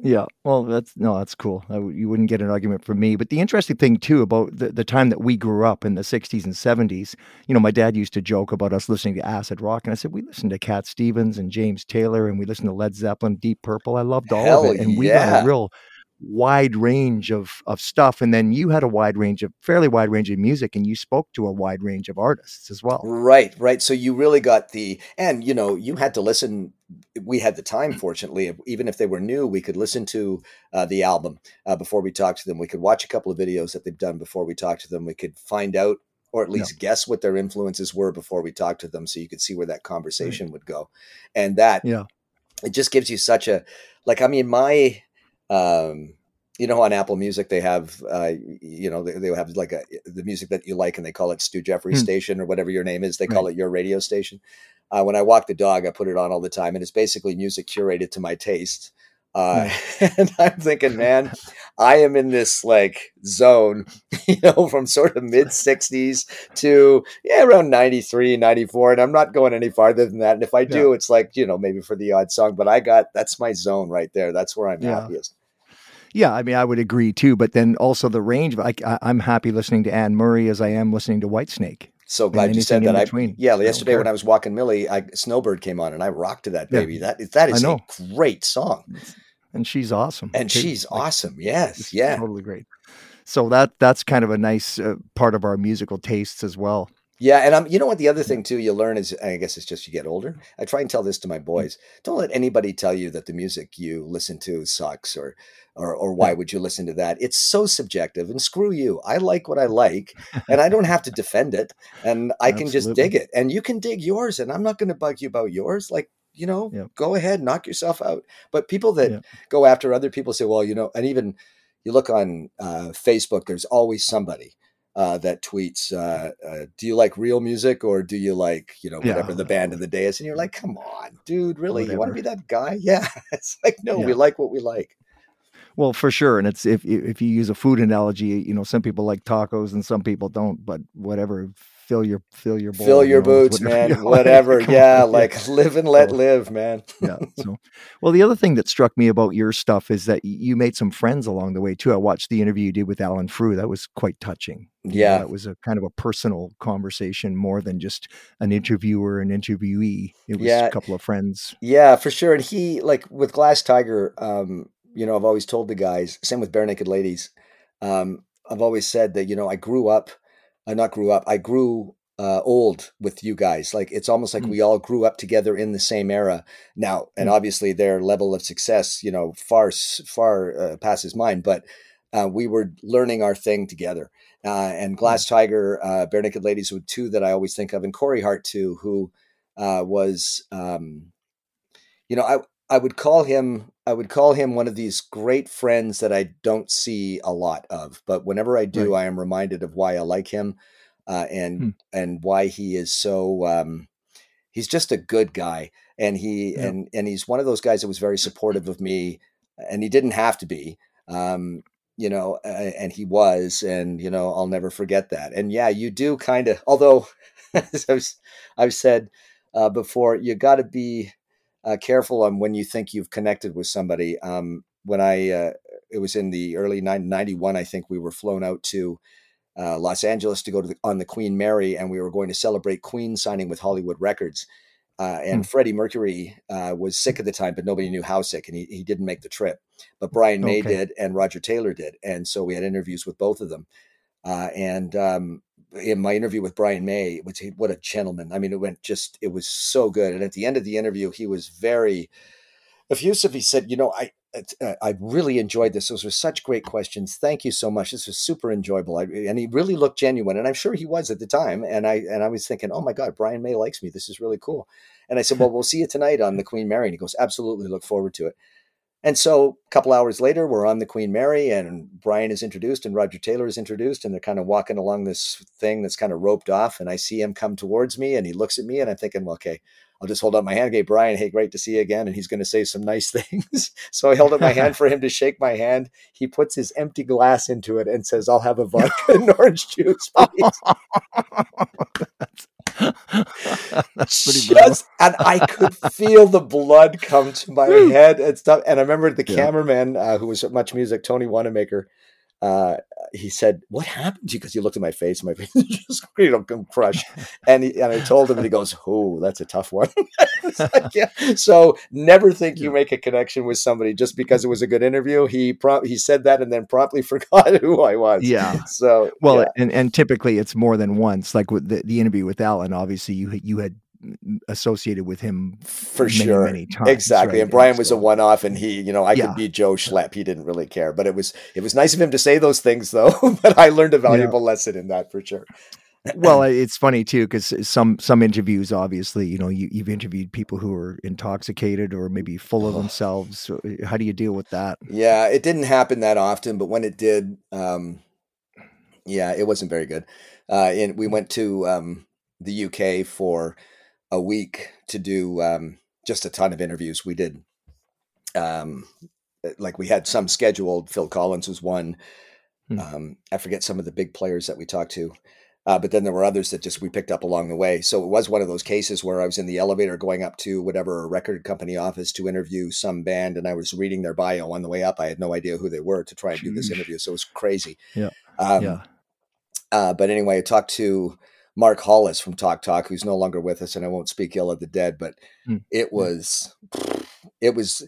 yeah, well, that's no, that's cool. you wouldn't get an argument from me. But the interesting thing too about the, the time that we grew up in the '60s and '70s, you know, my dad used to joke about us listening to acid rock, and I said we listened to Cat Stevens and James Taylor, and we listened to Led Zeppelin, Deep Purple. I loved all Hell of it, and we yeah. got a real wide range of of stuff and then you had a wide range of fairly wide range of music and you spoke to a wide range of artists as well. Right right so you really got the and you know you had to listen we had the time fortunately even if they were new we could listen to uh, the album uh, before we talked to them. We could watch a couple of videos that they've done before we talked to them. We could find out or at least guess what their influences were before we talked to them so you could see where that conversation right. would go. And that yeah. it just gives you such a like i mean my um, you know, on Apple Music they have, uh, you know, they, they have like a, the music that you like, and they call it Stu Jeffrey hmm. Station or whatever your name is. They call right. it your radio station. Uh, when I walk the dog, I put it on all the time, and it's basically music curated to my taste. Uh, and I'm thinking, man, I am in this like zone, you know, from sort of mid 60s to yeah, around 93, 94. And I'm not going any farther than that. And if I do, yeah. it's like, you know, maybe for the odd song, but I got that's my zone right there. That's where I'm yeah. happiest. Yeah, I mean, I would agree too. But then also the range. I, am happy listening to Anne Murray as I am listening to Whitesnake. So glad you said that. I, yeah, yesterday when I was walking Millie, I, Snowbird came on and I rocked to that baby. Yeah. That that is a great song and she's awesome. And she's like, awesome. Yes, yeah, totally great. so that that's kind of a nice uh, part of our musical tastes as well. Yeah, and I'm. You know what? The other thing too you learn is, I guess it's just you get older. I try and tell this to my mm. boys: don't let anybody tell you that the music you listen to sucks, or, or, or why would you listen to that? It's so subjective. And screw you. I like what I like, and I don't have to defend it, and I can just dig it, and you can dig yours, and I'm not going to bug you about yours. Like you know, yep. go ahead, knock yourself out. But people that yep. go after other people say, well, you know, and even you look on uh, Facebook, there's always somebody uh, that tweets, uh, uh, "Do you like real music or do you like you know whatever yeah. the band of the day is?" And you're like, "Come on, dude, really? Whatever. You want to be that guy?" Yeah, it's like no, yeah. we like what we like. Well, for sure, and it's if if you use a food analogy, you know, some people like tacos and some people don't, but whatever fill your fill your bowl, fill your boots, man. You know, whatever. yeah, on, like live and let live, man. yeah. So, well, the other thing that struck me about your stuff is that you made some friends along the way too. I watched the interview you did with Alan Frew. That was quite touching. Yeah, it was a kind of a personal conversation more than just an interviewer and interviewee. It was yeah. a couple of friends. Yeah, for sure. And he like with Glass Tiger. Um, you know, I've always told the guys. Same with Barenaked Ladies. Um, I've always said that you know I grew up I not grew up. I grew uh, old with you guys. Like it's almost like mm. we all grew up together in the same era now, and mm. obviously their level of success, you know, far far uh, passes mine. But uh, we were learning our thing together. Uh, and mm. Glass Tiger, uh, Barenaked Ladies were two that I always think of, and Corey Hart too, who uh, was, um, you know, I I would call him I would call him one of these great friends that I don't see a lot of, but whenever I do, right. I am reminded of why I like him uh, and hmm. and why he is so. Um, he's just a good guy, and he yeah. and and he's one of those guys that was very supportive of me, and he didn't have to be. Um, you know, uh, and he was, and you know, I'll never forget that. And yeah, you do kind of, although as I've, I've said uh, before, you got to be uh, careful on when you think you've connected with somebody. Um, when I, uh, it was in the early 91, I think we were flown out to uh, Los Angeles to go to the, on the Queen Mary, and we were going to celebrate Queen signing with Hollywood Records. Uh, and hmm. Freddie Mercury uh, was sick at the time, but nobody knew how sick, and he, he didn't make the trip. But Brian May okay. did, and Roger Taylor did, and so we had interviews with both of them. Uh, and um, in my interview with Brian May, which what a gentleman. I mean, it went just it was so good. And at the end of the interview, he was very effusive. He said, "You know, I." Uh, I really enjoyed this. Those were such great questions. Thank you so much. This was super enjoyable. I, and he really looked genuine, and I'm sure he was at the time. And I and I was thinking, oh my God, Brian May likes me. This is really cool. And I said, well, we'll see you tonight on the Queen Mary. And he goes, absolutely, look forward to it. And so a couple hours later, we're on the Queen Mary, and Brian is introduced, and Roger Taylor is introduced, and they're kind of walking along this thing that's kind of roped off. And I see him come towards me, and he looks at me, and I'm thinking, well, okay, I'll just hold up my hand. Okay, Brian, hey, great to see you again. And he's going to say some nice things. so I held up my hand for him to shake my hand. He puts his empty glass into it and says, I'll have a vodka and orange juice, please. That's pretty Just, and I could feel the blood come to my head and stuff. And I remember the yeah. cameraman uh, who was at Much Music, Tony Wanamaker, uh, he said, "What happened to you?" Because he looked at my face, my face just you know crushed. And he, and I told him, and he goes, "Oh, that's a tough one." like, yeah. So never think you make a connection with somebody just because it was a good interview. He he said that and then promptly forgot who I was. Yeah. So well, yeah. and and typically it's more than once. Like with the, the interview with Alan, obviously you you had associated with him for many, sure. many times, exactly. right? and brian was a one-off and he you know i yeah. could be joe schlepp. He didn't really care. But it was it was nice of him to say those things though. But i learned a valuable yeah. lesson in that for sure. Well it's funny too because some some interviews obviously you know you, you've interviewed people who are intoxicated or maybe full of themselves. Uh, how do you deal with that? Yeah it didn't happen that often but when it did um yeah it wasn't very good. Uh and we went to um the uk for a week to do um, just a ton of interviews. We did, um, uh, like, we had some scheduled. Phil Collins was one. Hmm. Um, I forget some of the big players that we talked to. Uh, but then there were others that just we picked up along the way. So it was one of those cases where I was in the elevator going up to whatever record company office to interview some band, and I was reading their bio on the way up. I had no idea who they were to try and do this interview, so it was crazy. Yeah, um, yeah. Uh, but anyway, I talked to Mark Hollis from Talk Talk, who's no longer with us, and I won't speak ill of the dead, but mm. it was, it was,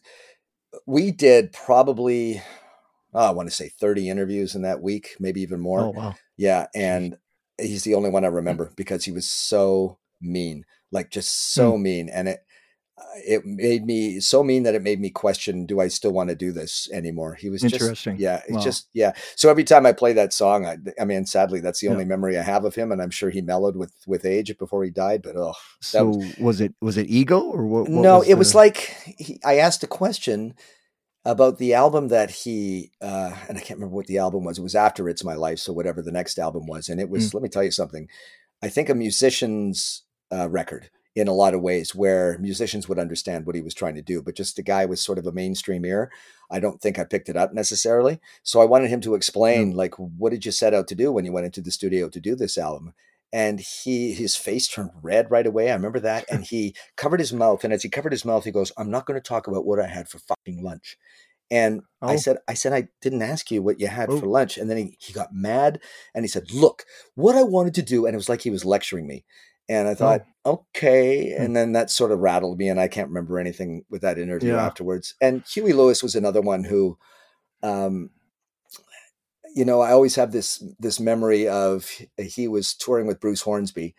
we did probably, oh, I want to say 30 interviews in that week, maybe even more. Oh wow. Yeah, and he's the only one I remember because he was so mean, like just so mm. mean, and it it made me so mean that it made me question do i still want to do this anymore he was interesting just, yeah it's wow. just yeah so every time i play that song i, I mean sadly that's the yeah. only memory i have of him and i'm sure he mellowed with with age before he died but oh so was, was, it was it ego or what, what no was it the... was like he, i asked a question about the album that he uh and i can't remember what the album was it was after it's my life so whatever the next album was and it was mm. let me tell you something i think a musician's uh, record in a lot of ways where musicians would understand what he was trying to do. But just a guy with sort of a mainstream ear, I don't think I picked it up necessarily. So I wanted him to explain, like, what did you set out to do when you went into the studio to do this album? And he, his face turned red right away. I remember that. And he covered his mouth. And as he covered his mouth, he goes, I'm not going to talk about what I had for fucking lunch. And oh. I said, I said, I didn't ask you what you had oh. for lunch. And then he, he got mad and he said, Look, what I wanted to do. And it was like he was lecturing me. And I thought, oh. okay. Hmm. And then that sort of rattled me, and I can't remember anything with that interview yeah. afterwards. And Huey Lewis was another one who, um, you know, I always have this this memory of he was touring with Bruce Hornsby,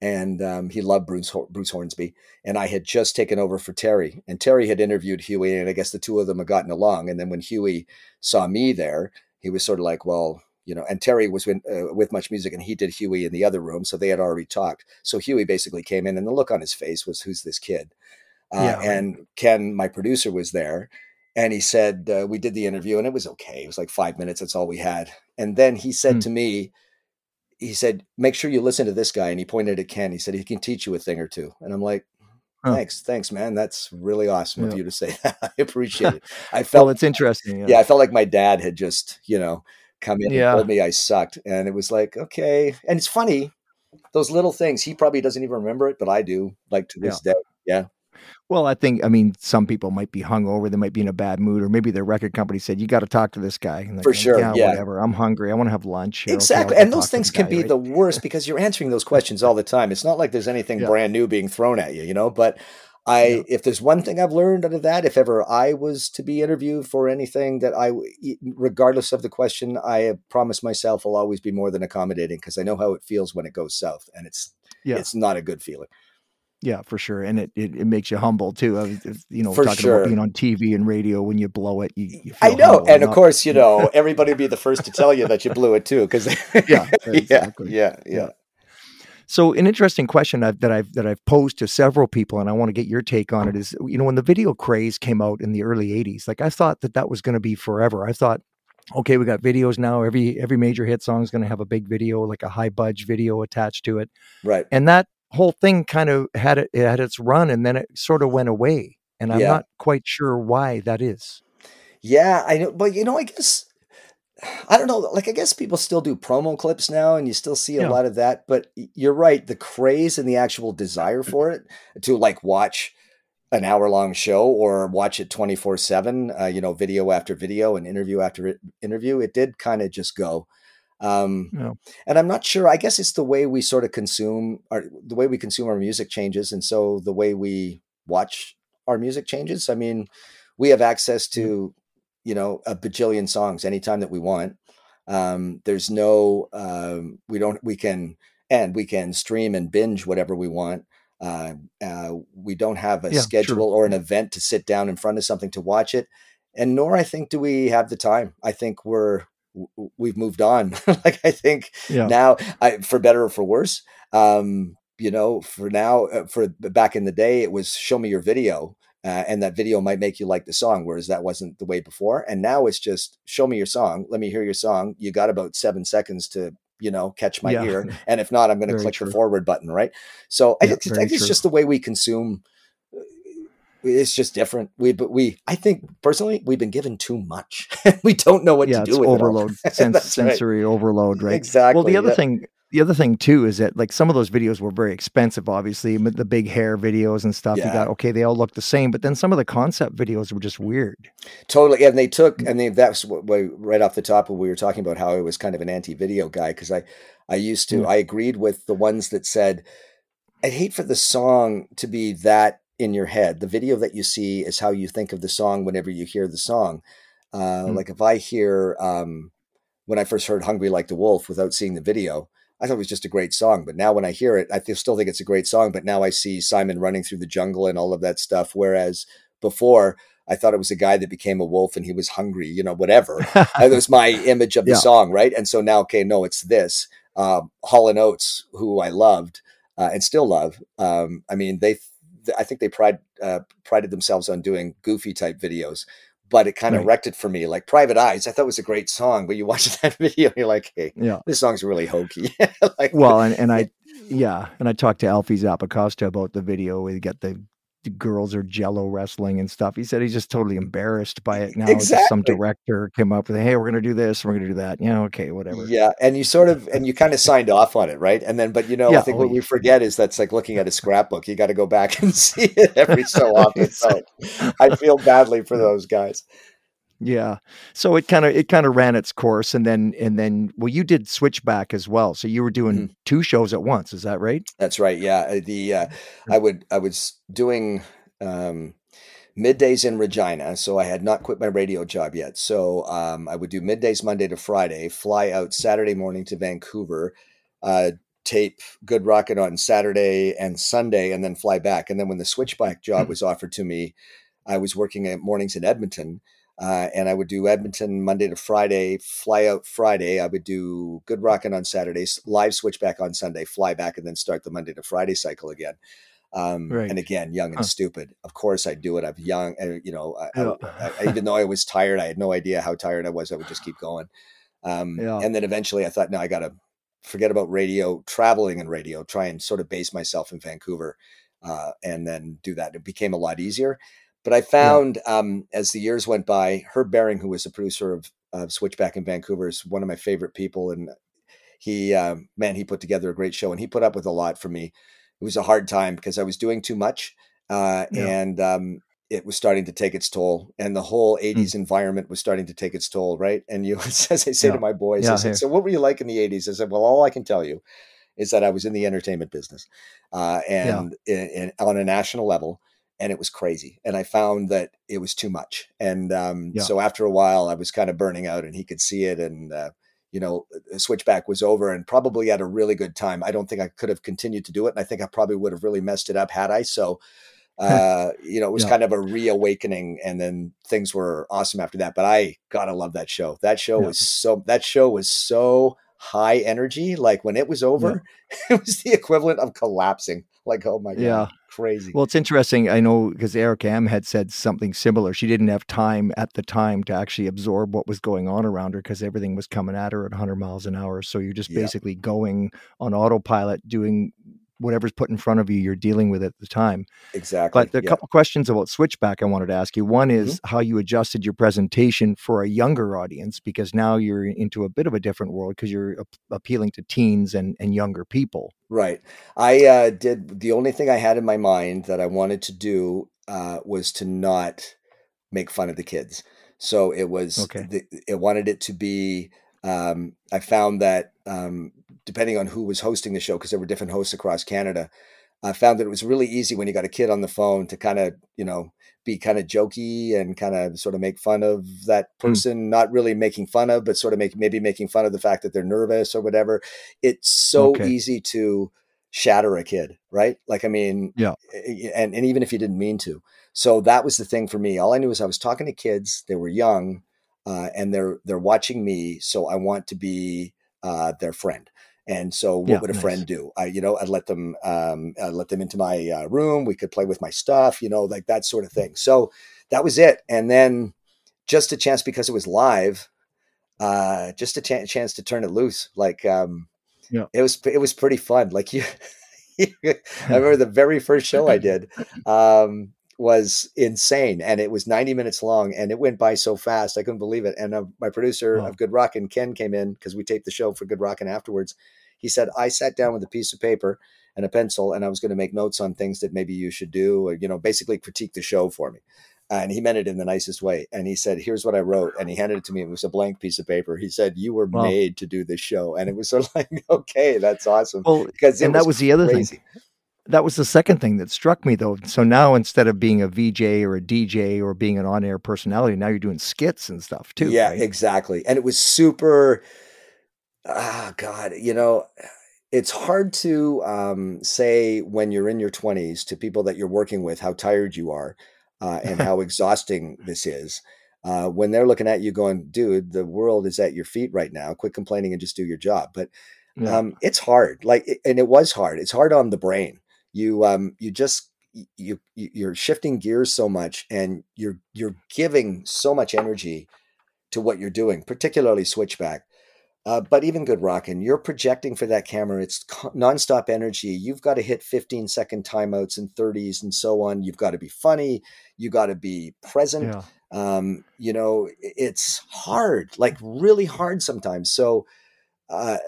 and um, he loved Bruce Bruce Hornsby, and I had just taken over for Terry, and Terry had interviewed Huey, and I guess the two of them had gotten along. And then when Huey saw me there, he was sort of like, well you know, and Terry was with, uh, with Much Music, and he did Huey in the other room, so they had already talked. So Huey basically came in, and the look on his face was, "Who's this kid?" Uh, yeah. And Ken, my producer, was there, and he said uh, we did the interview, and it was okay. It was like five minutes. That's all we had. And then he said mm. to me, he said, "Make sure you listen to this guy." And he pointed at Ken. He said, "He can teach you a thing or two. And I'm like. Thanks, thanks, man. That's really awesome yeah. of you to say that. I appreciate it. I felt well, it's interesting. Yeah. yeah. I felt like my dad had just, you know, come in yeah. and told me I sucked. And it was like, okay. And it's funny, those little things. He probably doesn't even remember it, but I do, like to this yeah. day. Yeah. Well, I think I mean some people might be hungover, they might be in a bad mood, or maybe their record company said you got to talk to this guy. For sure, yeah, yeah, whatever. I'm hungry. I want to have lunch. Exactly, okay, and those things can guy, be right? the worst because you're answering those questions all the time. It's not like there's anything yeah. brand new being thrown at you, you know. But I, yeah. if there's one thing I've learned out of that, if ever I was to be interviewed for anything that I, regardless of the question, I have promised myself I'll always be more than accommodating because I know how it feels when it goes south, and it's yeah. it's not a good feeling. Yeah, for sure, and it, it, it makes you humble too. I was, you know, for talking sure. about being on TV and radio when you blow it. You, you I know, and of course, you know, everybody will be the first to tell you that you blew it too, because yeah, exactly. yeah, yeah, yeah. So an interesting question I've, that I've that I've posed to several people, and I want to get your take on it, is you know when the video craze came out in the early '80s, like I thought that that was going to be forever. I thought, okay, we got videos now. Every every major hit song is going to have a big video, like a high budge video attached to it, right? And that whole thing kind of had it, it had its run, and then it sort of went away, and I'm yeah. not quite sure why that is. Yeah, I know, but you know, I guess I don't know. Like, I guess people still do promo clips now, and you still see a yeah. lot of that. But you're right. The craze and the actual desire for it to like watch an hour long show or watch it 24 uh, 7, you know, video after video and interview after interview, it did kind of just go. Um, yeah. And I'm not sure. I guess it's the way we sort of consume our, the way we consume our music changes. And so the way we watch our music changes. I mean, we have access to you know a bajillion songs anytime that we want um, there's no um, we don't we can and we can stream and binge whatever we want uh, uh, we don't have a yeah, schedule true. or an event to sit down in front of something to watch it and nor i think do we have the time i think we're we've moved on like i think yeah. now I, for better or for worse um, you know for now uh, for back in the day it was show me your video uh, and that video might make you like the song, whereas that wasn't the way before. And now it's just show me your song, let me hear your song. You got about seven seconds to you know catch my yeah. ear, and if not, I'm going to click true. the forward button, right? So yeah, I, I think it's just the way we consume. Uh, it's just different. We, but we, I think personally, we've been given too much. we don't know what yeah, to do with overload, sensory right. overload, right? Exactly. Well, the other thing the other thing too is that like some of those videos were very expensive obviously the big hair videos and stuff yeah. you got okay they all look the same but then some of the concept videos were just weird totally and they took and they that's what, right off the top of we were talking about how I was kind of an anti-video guy because i i used to mm. i agreed with the ones that said i'd hate for the song to be that in your head the video that you see is how you think of the song whenever you hear the song Uh, mm. Like if I hear um, when I first heard "Hungry Like the Wolf" without seeing the video, I thought it was just a great song. But now when I hear it, I still think it's a great song. But now I see Simon running through the jungle and all of that stuff. Whereas before, I thought it was a guy that became a wolf and he was hungry, you know, whatever. that was my image of the yeah. song, right? And so now, okay, no, it's this. Um, Hall and Oates, who I loved uh, and still love. Um, I mean, they, I think they pride uh, prided themselves on doing goofy type videos, but it kind of right. wrecked it for me. Like Private Eyes, I thought was a great song, but you watch that video and you're like, hey, yeah. this song's really hokey. like, well, and, and I, yeah, and I talked to Alfie Zappacosta about the video. We got the girls are jello wrestling and stuff. He said he's just totally embarrassed by it now. Exactly. Some director came up with, hey, we're going to do this, we're going to do that. Yeah, okay, whatever. Yeah, and you sort of and you kind of signed off on it, right? And then, but you know, yeah, I think oh, what yeah. we forget is that's like looking at a scrapbook. You got to go back and see it every so often. So I feel badly for those guys. Yeah. So it kind of it kind of ran its course and then and then well you did Switchback as well. So you were doing mm-hmm. two shows at once, is that right? That's right. Yeah. Uh, the uh, I would I was doing um, middays in Regina, so I had not quit my radio job yet. So um, I would do middays Monday to Friday, fly out Saturday morning to Vancouver, uh, tape Good Rockin' on Saturday and Sunday, and then fly back. And then when the Switchback job mm-hmm. was offered to me, I was working at mornings in Edmonton. Uh, and I would do Edmonton Monday to Friday, fly out Friday. I would do Good Rockin' on Saturdays, live switchback on Sunday, fly back, and then start the Monday to Friday cycle again. Um, right. And again, young and huh. stupid. Of course, I'd do it. I'm young, uh, you know. I, yeah. I, I, even though I was tired, I had no idea how tired I was. I would just keep going. Um, yeah. And then eventually, I thought, no, I got to forget about radio, traveling and radio, try and sort of base myself in Vancouver, uh, and then do that. It became a lot easier. But I found yeah. um, as the years went by, Herb Baring, who was a producer of, of Switchback in Vancouver, is one of my favorite people. And he, um, man, he put together a great show and he put up with a lot for me. It was a hard time because I was doing too much. Uh, yeah. And um, it was starting to take its toll and the whole 80s mm. environment was starting to take its toll right and you as i say yeah. to my boys I said, so what were you like in the 80s i said well all i can tell you is that i was in the entertainment business uh, and yeah. in, in, on a national level and it was crazy. And I found that it was too much. And um, yeah. so after a while, I was kind of burning out, and he could see it. And uh, you know, switchback was over, and probably had a really good time. I don't think I could have continued to do it, and I think I probably would have really messed it up had I. So. Uh, you know, it was yeah. kind of a reawakening, and then things were awesome after that. But I gotta love that show. That show yeah. was so. That show was so high energy. Like when it was over, yeah. it was the equivalent of collapsing. Like, oh my god, yeah. crazy. Well, it's interesting. I know because Erica M had said something similar. She didn't have time at the time to actually absorb what was going on around her because everything was coming at her at 100 miles an hour. So you're just yeah. basically going on autopilot, doing whatever's put in front of you you're dealing with at the time exactly but a yeah. couple questions about switchback i wanted to ask you one is mm-hmm. how you adjusted your presentation for a younger audience because now you're into a bit of a different world because you're appealing to teens and, and younger people right i uh, did the only thing i had in my mind that i wanted to do uh, was to not make fun of the kids so it was okay. the, it wanted it to be um, I found that um, depending on who was hosting the show, because there were different hosts across Canada, I found that it was really easy when you got a kid on the phone to kind of, you know, be kind of jokey and kind of sort of make fun of that hmm. person, mm. not really making fun of, but sort of make maybe making fun of the fact that they're nervous or whatever. It's so okay. easy to shatter a kid, right? Like, I mean, yeah. And, and even if you didn't mean to. So that was the thing for me. All I knew was I was talking to kids, they were young, uh, and they're they're watching me, so I want to be uh, their friend. And so, what yeah, would a nice. friend do? I, you know, I'd let them, um, I'd let them into my uh, room. We could play with my stuff, you know, like that sort of thing. So that was it. And then, just a chance because it was live, uh, just a ch- chance to turn it loose. Like, um, yeah. it was it was pretty fun. Like you, I remember the very first show I did. Um, was insane and it was 90 minutes long and it went by so fast i couldn't believe it and uh, my producer of good rockin' ken came in because we taped the show for good rockin' afterwards. He said i sat down with a piece of paper and a pencil and i was going to make notes on things that maybe you should do or you know basically critique the show for me. And he meant it in the nicest way and he said here's what i wrote and he handed it to me it was a blank piece of paper. He said you were wow. made to do this show and it was sort of like okay that's awesome well, because and was that was the other crazy. thing that was the second thing that struck me though. So now instead of being a VJ or a DJ or being an on-air personality, now you're doing skits and stuff too. Yeah, right? exactly. And it was super ah oh god, you know, it's hard to um, say when you're in your 20s to people that you're working with how tired you are uh, and how exhausting this is. Uh, when they're looking at you going, dude, the world is at your feet right now. Quit complaining and just do your job. But yeah. um, it's hard. Like, and it was hard. It's hard on the brain you um you just you you're shifting gears so much and you're you're giving so much energy to what you're doing particularly switchback. Uh, but even good rockin' you're projecting for that camera it's nonstop energy. You've got to hit 15 second timeouts and 30s and so on. You've got to be funny. You got to be present. Yeah. um, you know it's hard like really hard sometimes. So uh,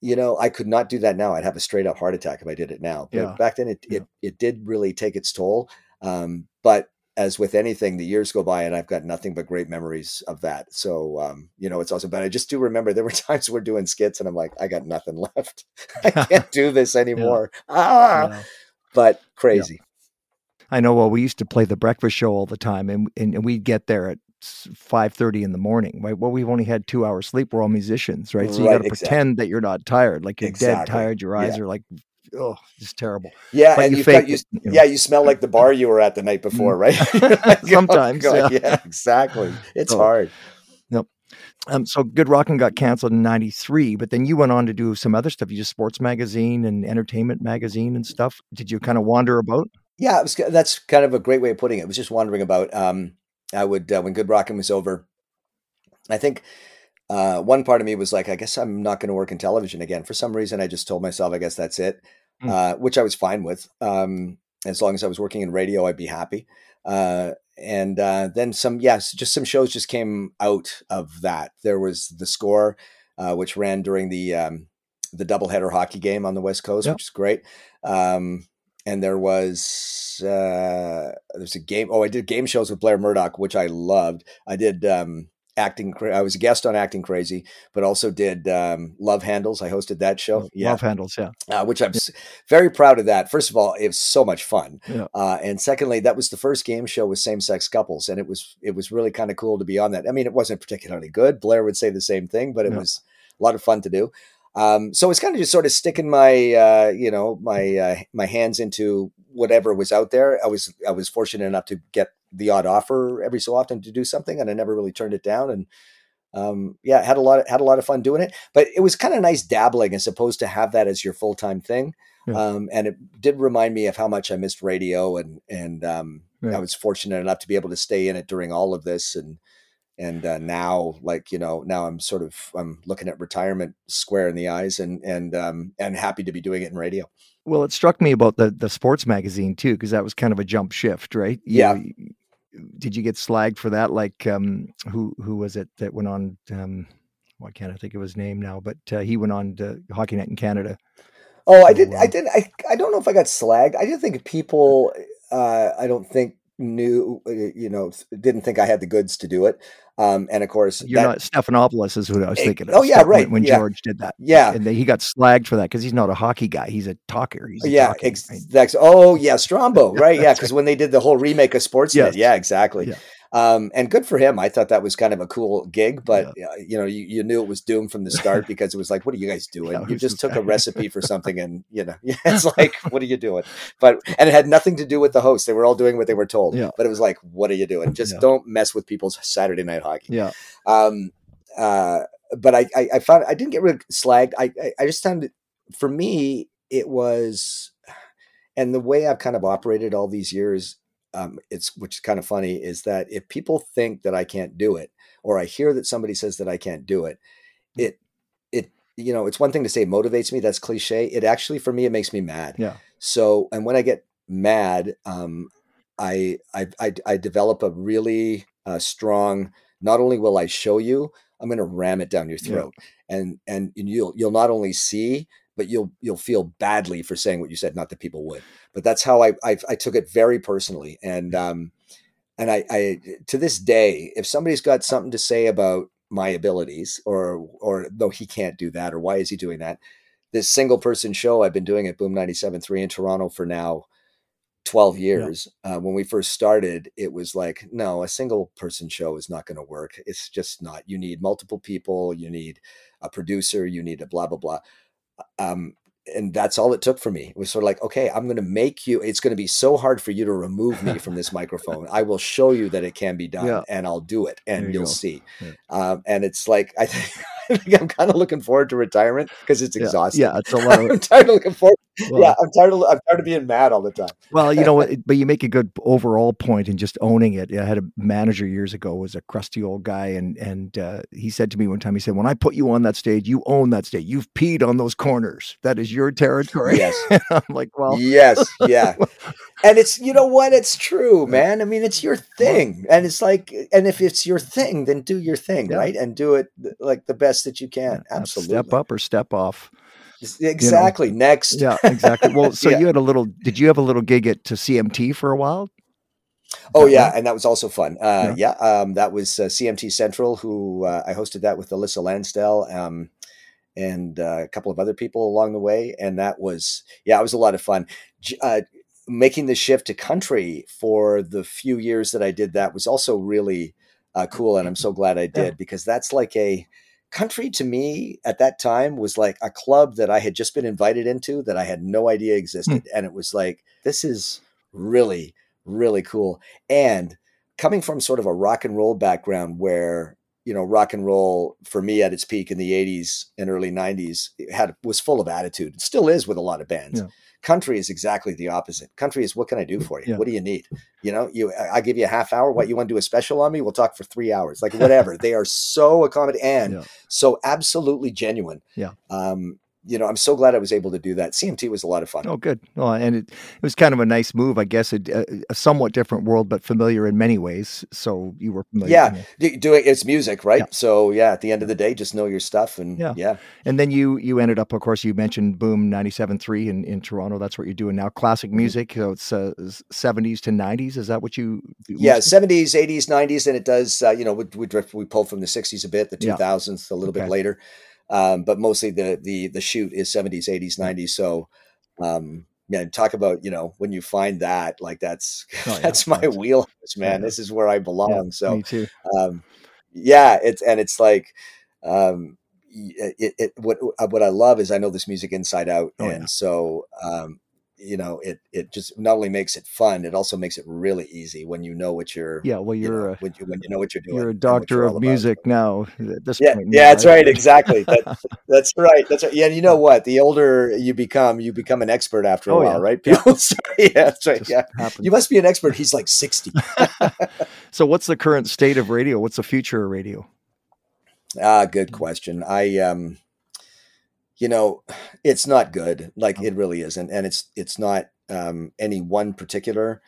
you know, I could not do that now. I'd have a straight up heart attack if I did it now. But yeah. back then, it, yeah. it it did really take its toll. Um, but as with anything, the years go by, and I've got nothing but great memories of that. So um, you know, it's awesome. But I just do remember there were times we're doing skits, and I'm like, I got nothing left. I can't do this anymore. yeah. Ah, but crazy. I know. Well, we used to play the breakfast show all the time, and and we'd get there at five thirty in the morning. Right? Well, we've only had two hours sleep. We're all musicians, right? So you got to exactly. pretend that you're not tired, like you're exactly. dead tired. Your eyes yeah. are like, oh, it's terrible. Yeah, but and you got, you, you know. yeah, you smell like the bar you were at the night before, mm. right? Sometimes, oh, yeah. yeah. exactly. It's oh. hard. Nope. Um, so Good Rockin' got canceled in '93, but then you went on to do some other stuff. You did sports magazine and entertainment magazine and stuff. Did you kind of wander about? Yeah, was, that's kind of a great way of putting it. It was just wandering about. Um, I would uh, when Good Rockin' was over. I think uh, one part of me was like, I guess I'm not going to work in television again. For some reason, I just told myself, I guess that's it, mm. uh, which I was fine with. Um, as long as I was working in radio, I'd be happy. Uh, and uh, then some, yes, just some shows just came out of that. There was the score, uh, which ran during the um, the doubleheader hockey game on the West Coast, yep. which is great. Um, and there was uh, there's a game. Oh, I did game shows with Blair Murdoch, which I loved. I did um, acting. I was a guest on Acting Crazy, but also did um, Love Handles. I hosted that show. Yeah. Love Handles, yeah. Uh, which I'm yeah. very proud of. That first of all, it was so much fun, yeah. uh, and secondly, that was the first game show with same sex couples, and it was it was really kind of cool to be on that. I mean, it wasn't particularly good. Blair would say the same thing, but it was a lot of fun to do. Um, so it's kind of just sort of sticking my, uh, you know, my uh, my hands into whatever was out there. I was I was fortunate enough to get the odd offer every so often to do something, and I never really turned it down. And um, yeah, had a lot of, had a lot of fun doing it. But it was kind of nice dabbling as opposed to have that as your full time thing. Yeah. Um, and it did remind me of how much I missed radio, and and um, yeah. I was fortunate enough to be able to stay in it during all of this, and and uh, now like you know now i'm sort of i'm looking at retirement square in the eyes and and um and happy to be doing it in radio. Well it struck me about the the sports magazine too because that was kind of a jump shift right? You yeah did you get slagged for that? Like um who who was it that went on um why can't i think of his name now but uh, he went on to Hockey Night in Canada oh i did i did I, I don't know if i got slagged. I didn't think people uh i don't think knew, uh, you know, didn't think I had the goods to do it. Um, and of course, you're that, not Stroumboulopoulos is who I was thinking. Of. Oh yeah, right. When, when yeah. George did that, yeah, and he got slagged for that because he's not a hockey guy. He's a talker. He's a yeah, right? oh yeah, Strombo, right? Yeah, because when they did the whole remake of Sportsnet, yes. yeah, exactly. Yeah. Um, and good for him. I thought that was kind of a cool gig, but yeah. uh, you know, you, you, knew it was doomed from the start because it was like, what are you guys doing? Yeah, you just took a recipe for something and you know, it's like, what are you doing? But, and it had nothing to do with the host. They were all doing what they were told, yeah. but it was like, what are you doing? Just don't mess with people's Saturday night hockey. Yeah. Um, uh, but I, I, I found, I didn't get really slagged. I, I, I just found it, for me, it was, and the way I've kind of operated all these years um, it's which is kind of funny is that if people think that I can't do it, or I hear that somebody says that I can't do it, mm. it it you know it's one thing to say motivates me. That's cliche. It actually for me it makes me mad. Yeah. So and when I get mad, um, I, I I I develop a really uh, strong. Not only will I show you, I'm going to ram it down your throat, yeah. and and you'll you'll not only see, but you'll you'll feel badly for saying what you said. Not that people would, but that's how I I, I took it very personally. And um, and I, I to this day, if somebody's got something to say about my abilities, or or though he can't do that, or why is he doing that, this single person show I've been doing at Boom 97.3 in Toronto for now 12 years. Yeah. Uh, when we first started, it was like, no, a single person show is not going to work. It's just not. You need multiple people, you need a producer, you need a blah, blah, blah. Um, and that's all it took for me. It was sort of like, okay, I'm going to make you. It's going to be so hard for you to remove me from this microphone. I will show you that it can be done, yeah. and I'll do it, and you will see. Yeah. Um, and it's like I think, I I'm kind of looking forward to retirement because it's exhausting. Yeah, yeah it's a lot. Of, I'm tired of looking forward well, yeah, I'm tired of I'm tired of being mad all the time. well, you know what? But you make a good overall point in just owning it. I had a manager years ago was a crusty old guy, and and uh, he said to me one time, he said, "When I put you on that stage, you own that stage. You've peed on those corners. That is your territory." Yes. I'm like, well, yes, yeah. and it's you know what? It's true, man. I mean, it's your thing, and it's like, and if it's your thing, then do your thing, yeah. right? And do it like the best that you can. Yeah, Absolutely. Step up or step off. Exactly. You know? Next. Yeah, exactly. Well, so yeah. you had a little, did you have a little gig at to CMT for a while? Oh yeah, right? and that was also fun. Uh, yeah. yeah um, that was uh, CMT Central, who uh, I hosted that with Alyssa Lansdell um, and uh, a couple of other people along the way, and that was yeah, it was a lot of fun. Uh, making the shift to country for the few years that I did that was also really uh, cool, and I'm so glad I did yeah. because that's like a country to me at that time was like a club that I had just been invited into that I had no idea hmm. existed. Mm. And it was like, this is really, really cool. And coming from sort of a rock and roll background where, you know, rock and roll for me at its peak in the 80s and early 90s had was full of attitude. It still is with a lot of bands. Yeah. Country is exactly the opposite. Country is what can I do for you? Yeah. What do you need? You know, you I give you a half hour. What you want to do a special on me? We'll talk for three hours. Like whatever. they are so accommodating and yeah. so absolutely genuine. Yeah. Um, you know, I'm so glad I was able to do that. CMT was a lot of fun. Oh, good. Well, and it, it was kind of a nice move, I guess. A, a, somewhat different world, but familiar in many ways. So you were familiar. Yeah, doing it's music, right? Yeah. So yeah, at the end of the day, just know your stuff, and yeah. yeah. And then you you ended up, of course, you mentioned Boom 97.3 in in Toronto. That's what you're doing now. Classic mm-hmm. music. So it's uh, 70s to 90s. Is that what you? Yeah, 70s, 80s, 90s, and it does. Uh, you know, we we, drift, we pull from the 60s a bit, the 2000s yeah. a little okay. bit later um, but mostly the the the shoot is 70s 80s 90s so um yeah talk about you know when you find that like that's oh, yeah. that's my that's, wheelhouse man yeah. this is where i belong yeah, so me too. um yeah it's and it's like um it, it, what what I love is I know this music inside out, oh, and so um, you know it it just not only makes it fun it also makes it really easy when you know what you're yeah well you're you know, a, when, you, when, you, know what you're doing you're a doctor you're of music now at this yeah, point yeah that's right, right exactly. That, that's right that's right. Yeah and you know what? The older you become you become an expert after a oh, while yeah. right people yeah, yeah that's right yeah. Happens. you must be an expert he's like 60 so what's the current state of radio? What's the future of radio? Ah good question. I um you know, it's not good. Like it really isn't, and it's it's not um, any one particular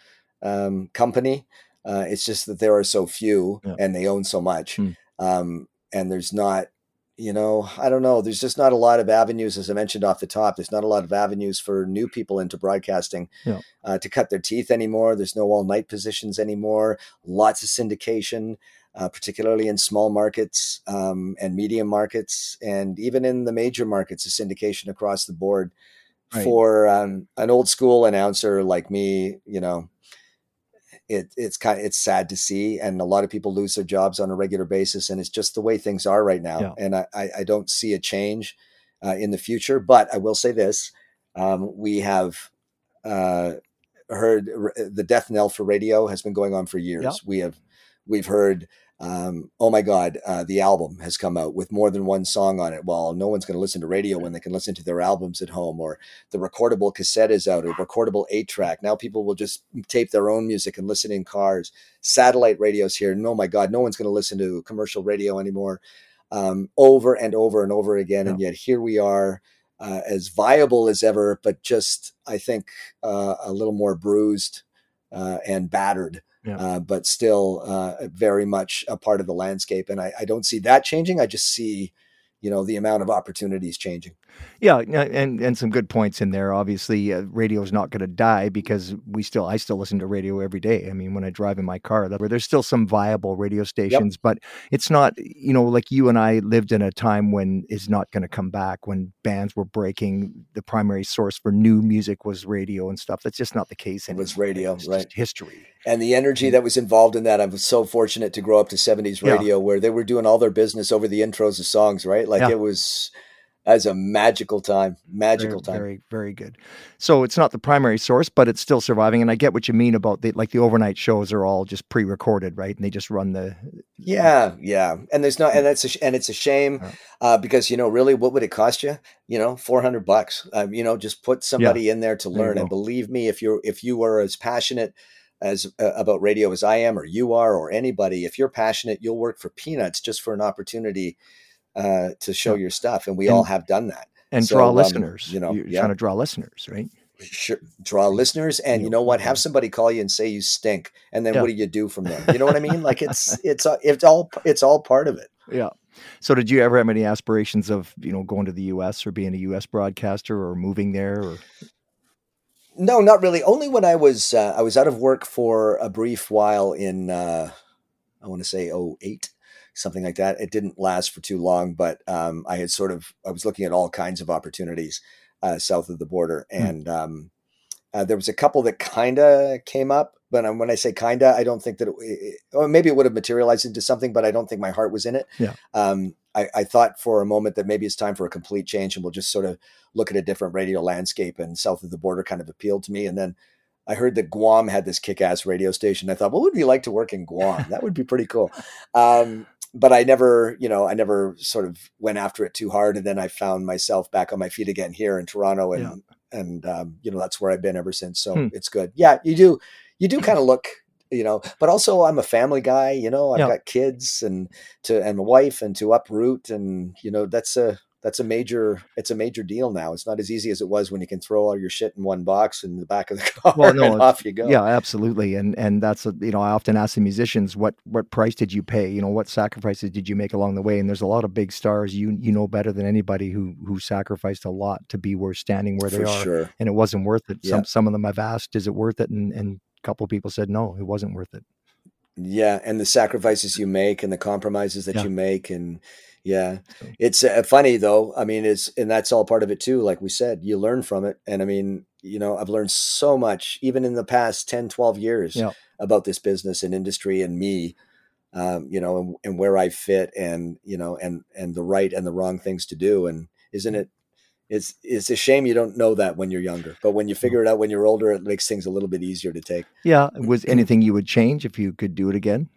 um, company. Uh, it's just that there are so few, yeah. and they own so much, hmm. um, and there's not. You know, I don't know. There's just not a lot of avenues, as I mentioned off the top. There's not a lot of avenues for new people into broadcasting yeah. uh, to cut their teeth anymore. There's no all night positions anymore. Lots of syndication uh, particularly in small markets um, and medium markets, and even in the major markets, a syndication across the board. Right. For um, an old school announcer like me, you know, it, it's kind of, it's sad to see, and a lot of people lose their jobs on a regular basis, and it's just the way things are right now. Yeah. And I, I, don't see a change uh, in the future. But I will say this: um, we have uh, heard the death knell for radio has been going on for years. Yeah. We have we've heard um, oh my God, uh, the album has come out with more than one song on it. Well, no one's going to listen to radio when they can listen to their albums at home, or the recordable cassette is out, or recordable eight track. Now people will just tape their own music and listen in cars. Satellite radios here. No, my God, no one's going to listen to commercial radio anymore. Um, over and over and over again, and yet here we are, uh, as viable as ever, but just I think uh, a little more bruised uh, and battered yeah. uh, but still uh, very much a part of the landscape. And I, I, don't see that changing. I just see you know the amount of opportunities changing. Yeah, and and some good points in there. Obviously, uh, radio is not going to die because we still I still listen to radio every day. I mean, when I drive in my car, that, there's still some viable radio stations, yep. but it's not. You know, like you and I lived in a time when is not going to come back. When bands were breaking, the primary source for new music was radio and stuff. That's just not the case anymore. It was radio, it's right? history and the energy that was involved in that. I was so fortunate to grow up to 70s radio yeah. where they were doing all their business over the intros of songs, right? Like yeah. it was as a magical time, magical very, time. Very, very good. So it's not the primary source, but it's still surviving. And I get what you mean about the like the overnight shows are all just pre-recorded, right? And they just run the. Yeah, yeah, and there's not, and that's a, and it's a shame uh, because you know really what would it cost you? You know, four hundred bucks. Um, you know, just put somebody yeah. in there to learn. And believe me, if you're if you are as passionate as uh, about radio as I am, or you are, or anybody, if you're passionate, you'll work for peanuts just for an opportunity uh, to show your stuff, and we and, all have done that and so, draw um, listeners. You know, you're yeah. trying to draw listeners, right? Sure. Draw listeners, and you know what? Have somebody call you and say you stink, and then yeah. what do you do from there? You know what I mean? Like it's it's uh, it's all it's all part of it. Yeah. So, did you ever have any aspirations of you know going to the U.S. or being a U.S. broadcaster or moving there? Or no, not really. Only when I was uh, I was out of work for a brief while in uh, I want to say 08, something like that. It didn't last for too long, but um, I had sort of I was looking at all kinds of opportunities uh, south of the border, hmm. and um, uh, there was a couple that kind of came up. But um, when I say kinda, I don't think that it, it, or maybe it would have materialized into something, but I don't think my heart was in it. Yeah. Um, I, I thought for a moment that maybe it's time for a complete change, and we'll just sort of look at a different radio landscape. And south of the border kind of appealed to me, and then I heard that Guam had this kick-ass radio station. I thought, what would it be like to work in Guam? That would be pretty cool. Um, but I never, you know, I never sort of went after it too hard. And then I found myself back on my feet again here in Toronto, and yeah. and um, you know that's where I've been ever since. So hmm. it's good. Yeah, you do you do kind of look you know but also i'm a family guy you know i've yeah. got kids and to and a wife and to uproot and you know that's a that's a major it's a major deal now. It's not as easy as it was when you can throw all your shit in one box in the back of the car well, no, and off you go. Yeah, absolutely. And and that's a, you know I often ask the musicians what what price did you pay? You know what sacrifices did you make along the way? And there's a lot of big stars you you know better than anybody who who sacrificed a lot to be where standing where they For are, sure. and it wasn't worth it. Yeah. Some some of them I've asked, is it worth it? And and a couple of people said no, it wasn't worth it. Yeah, and the sacrifices you make and the compromises that yeah. you make and yeah. It's uh, funny though. I mean, it's, and that's all part of it too. Like we said, you learn from it. And I mean, you know, I've learned so much, even in the past 10, 12 years yeah. about this business and industry and me, um, you know, and, and, where I fit and, you know, and, and the right and the wrong things to do. And isn't it, it's, it's a shame you don't know that when you're younger, but when you figure it out when you're older, it makes things a little bit easier to take. Yeah. Was anything you would change if you could do it again?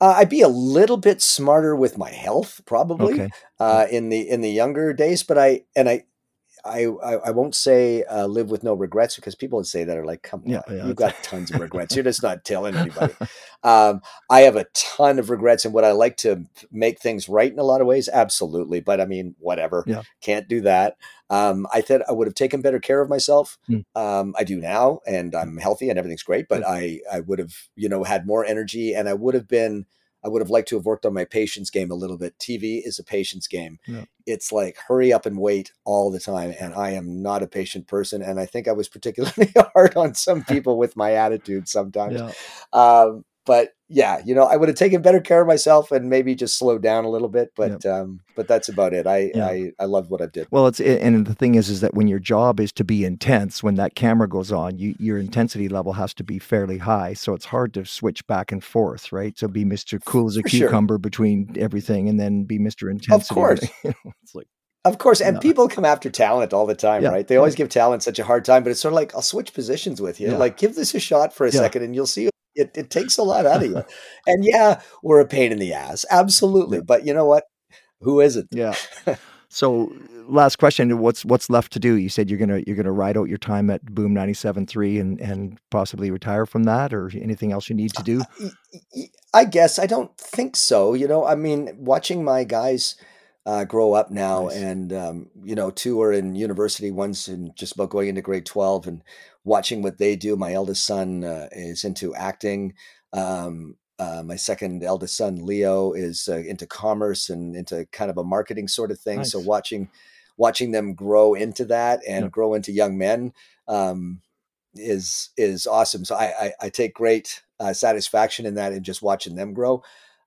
Uh, I'd be a little bit smarter with my health, probably okay. uh, in the in the younger days. But I and I I, I, won't say uh, live with no regrets because people would say that are like, come on, yeah, yeah, you've got tons of regrets. You're just not telling anybody. Um, I have a ton of regrets, and would I like to make things right in a lot of ways? Absolutely, but I mean, whatever. Yeah. Can't do that. Um, I thought I would have taken better care of myself. Mm. Um, I do now, and I'm healthy, and everything's great. But I I would have you know had more energy, and I would have been I would have liked to have worked on my patience game a little bit. TV is a patience game. Yeah. It's like hurry up and wait all the time. And I am not a patient person. And I think I was particularly hard on some people with my attitude sometimes. Yeah. Um, but yeah, you know, I would have taken better care of myself and maybe just slowed down a little bit, but yep. um, but that's about it. I, yeah. I I love what I did. Well, it's and the thing is, is that when your job is to be intense, when that camera goes on, you, your intensity level has to be fairly high. So it's hard to switch back and forth, right? So be Mister Cool as a For cucumber sure. between everything, and then be Mister Intensity. Of course, it's like of course, and people come after talent all the time, yeah. right? They always give talent such a hard time, but it's sort of like I'll switch positions with you. Yeah. Like, give this a shot for a yeah. second, and you'll see it, it takes a lot out of you. and yeah, we're a pain in the ass. Absolutely. But you know what? Who is it? Yeah. so last question, what's what's left to do? You said you're gonna you're gonna ride out your time at Boom 97.3 and and possibly retire from that or anything else you need to do? I guess I don't think so. You know, I mean, watching my guys uh, grow up now, nice. and um, you know, two are in university, one's in just about going into grade twelve, and watching what they do. My eldest son uh, is into acting. Um, uh, my second eldest son Leo is uh, into commerce and into kind of a marketing sort of thing. Nice. So watching watching them grow into that and yeah. grow into young men um, is is awesome. So I I, I take great uh, satisfaction in that and just watching them grow.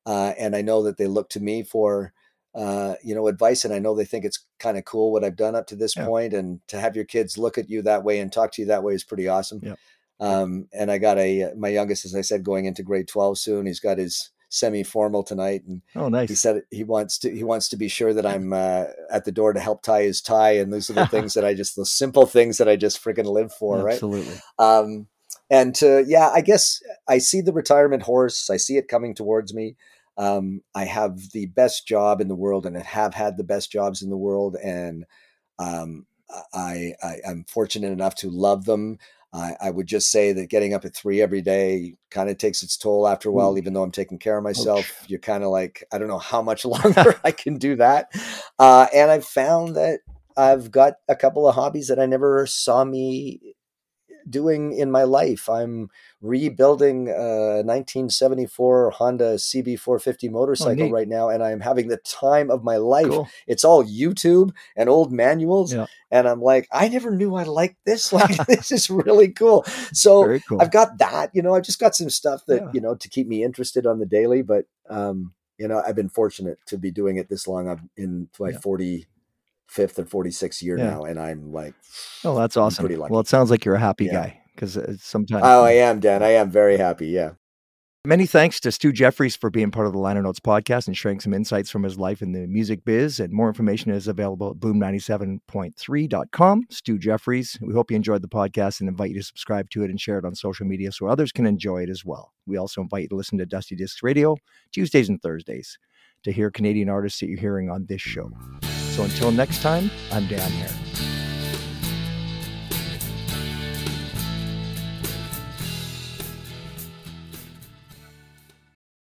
Uh, and I know that they look to me for uh, you know advice, and I know they think it's kind of cool what I've done up to this yeah. point. And to have your kids look at you that way and talk to you that way is pretty awesome. Yeah. Um, and I got a my youngest, as I said, going into grade twelve soon. He's got his semi-formal tonight and oh nice he said he wants to he wants to be sure that i'm uh, at the door to help tie his tie and those are the things that i just the simple things that i just freaking live for absolutely. right absolutely um and to yeah i guess i see the retirement horse i see it coming towards me um, i have the best job in the world and I have had the best jobs in the world and um, I, I am fortunate enough to love them I, I, would just say that getting up at three every day kind of takes its toll after a while, Ooh. even though I'm taking care of myself. You're kind of like, I don't know how much longer I can do that. Uh, and I've found that I've got a couple of hobbies that I never saw me doing in my life. I'm rebuilding a 1974 Honda CB450 motorcycle oh, right now, and I'm having the time of my life. Cool. It's all YouTube and old manuals, yeah. and I'm like, I never knew I liked this. Like, this is really cool. So cool. I've got that. You know, I've just got some stuff that yeah. you know to keep me interested on the daily. But um, you know, I've been fortunate to be doing it this long. I'm in my yeah. 40 fifth or 46th year yeah. now, and I'm like, oh, that's awesome. Pretty lucky. Well, it sounds like you're a happy yeah. guy because sometimes. Oh, I am, Dan. I am very happy. Yeah. Many thanks to Stu Jeffries for being part of the Liner Notes podcast and sharing some insights from his life in the music biz. And more information is available at boom97.3.com. Stu Jeffries, we hope you enjoyed the podcast and invite you to subscribe to it and share it on social media so others can enjoy it as well. We also invite you to listen to Dusty Discs Radio Tuesdays and Thursdays to hear Canadian artists that you're hearing on this show. So until next time, I'm Dan Hare.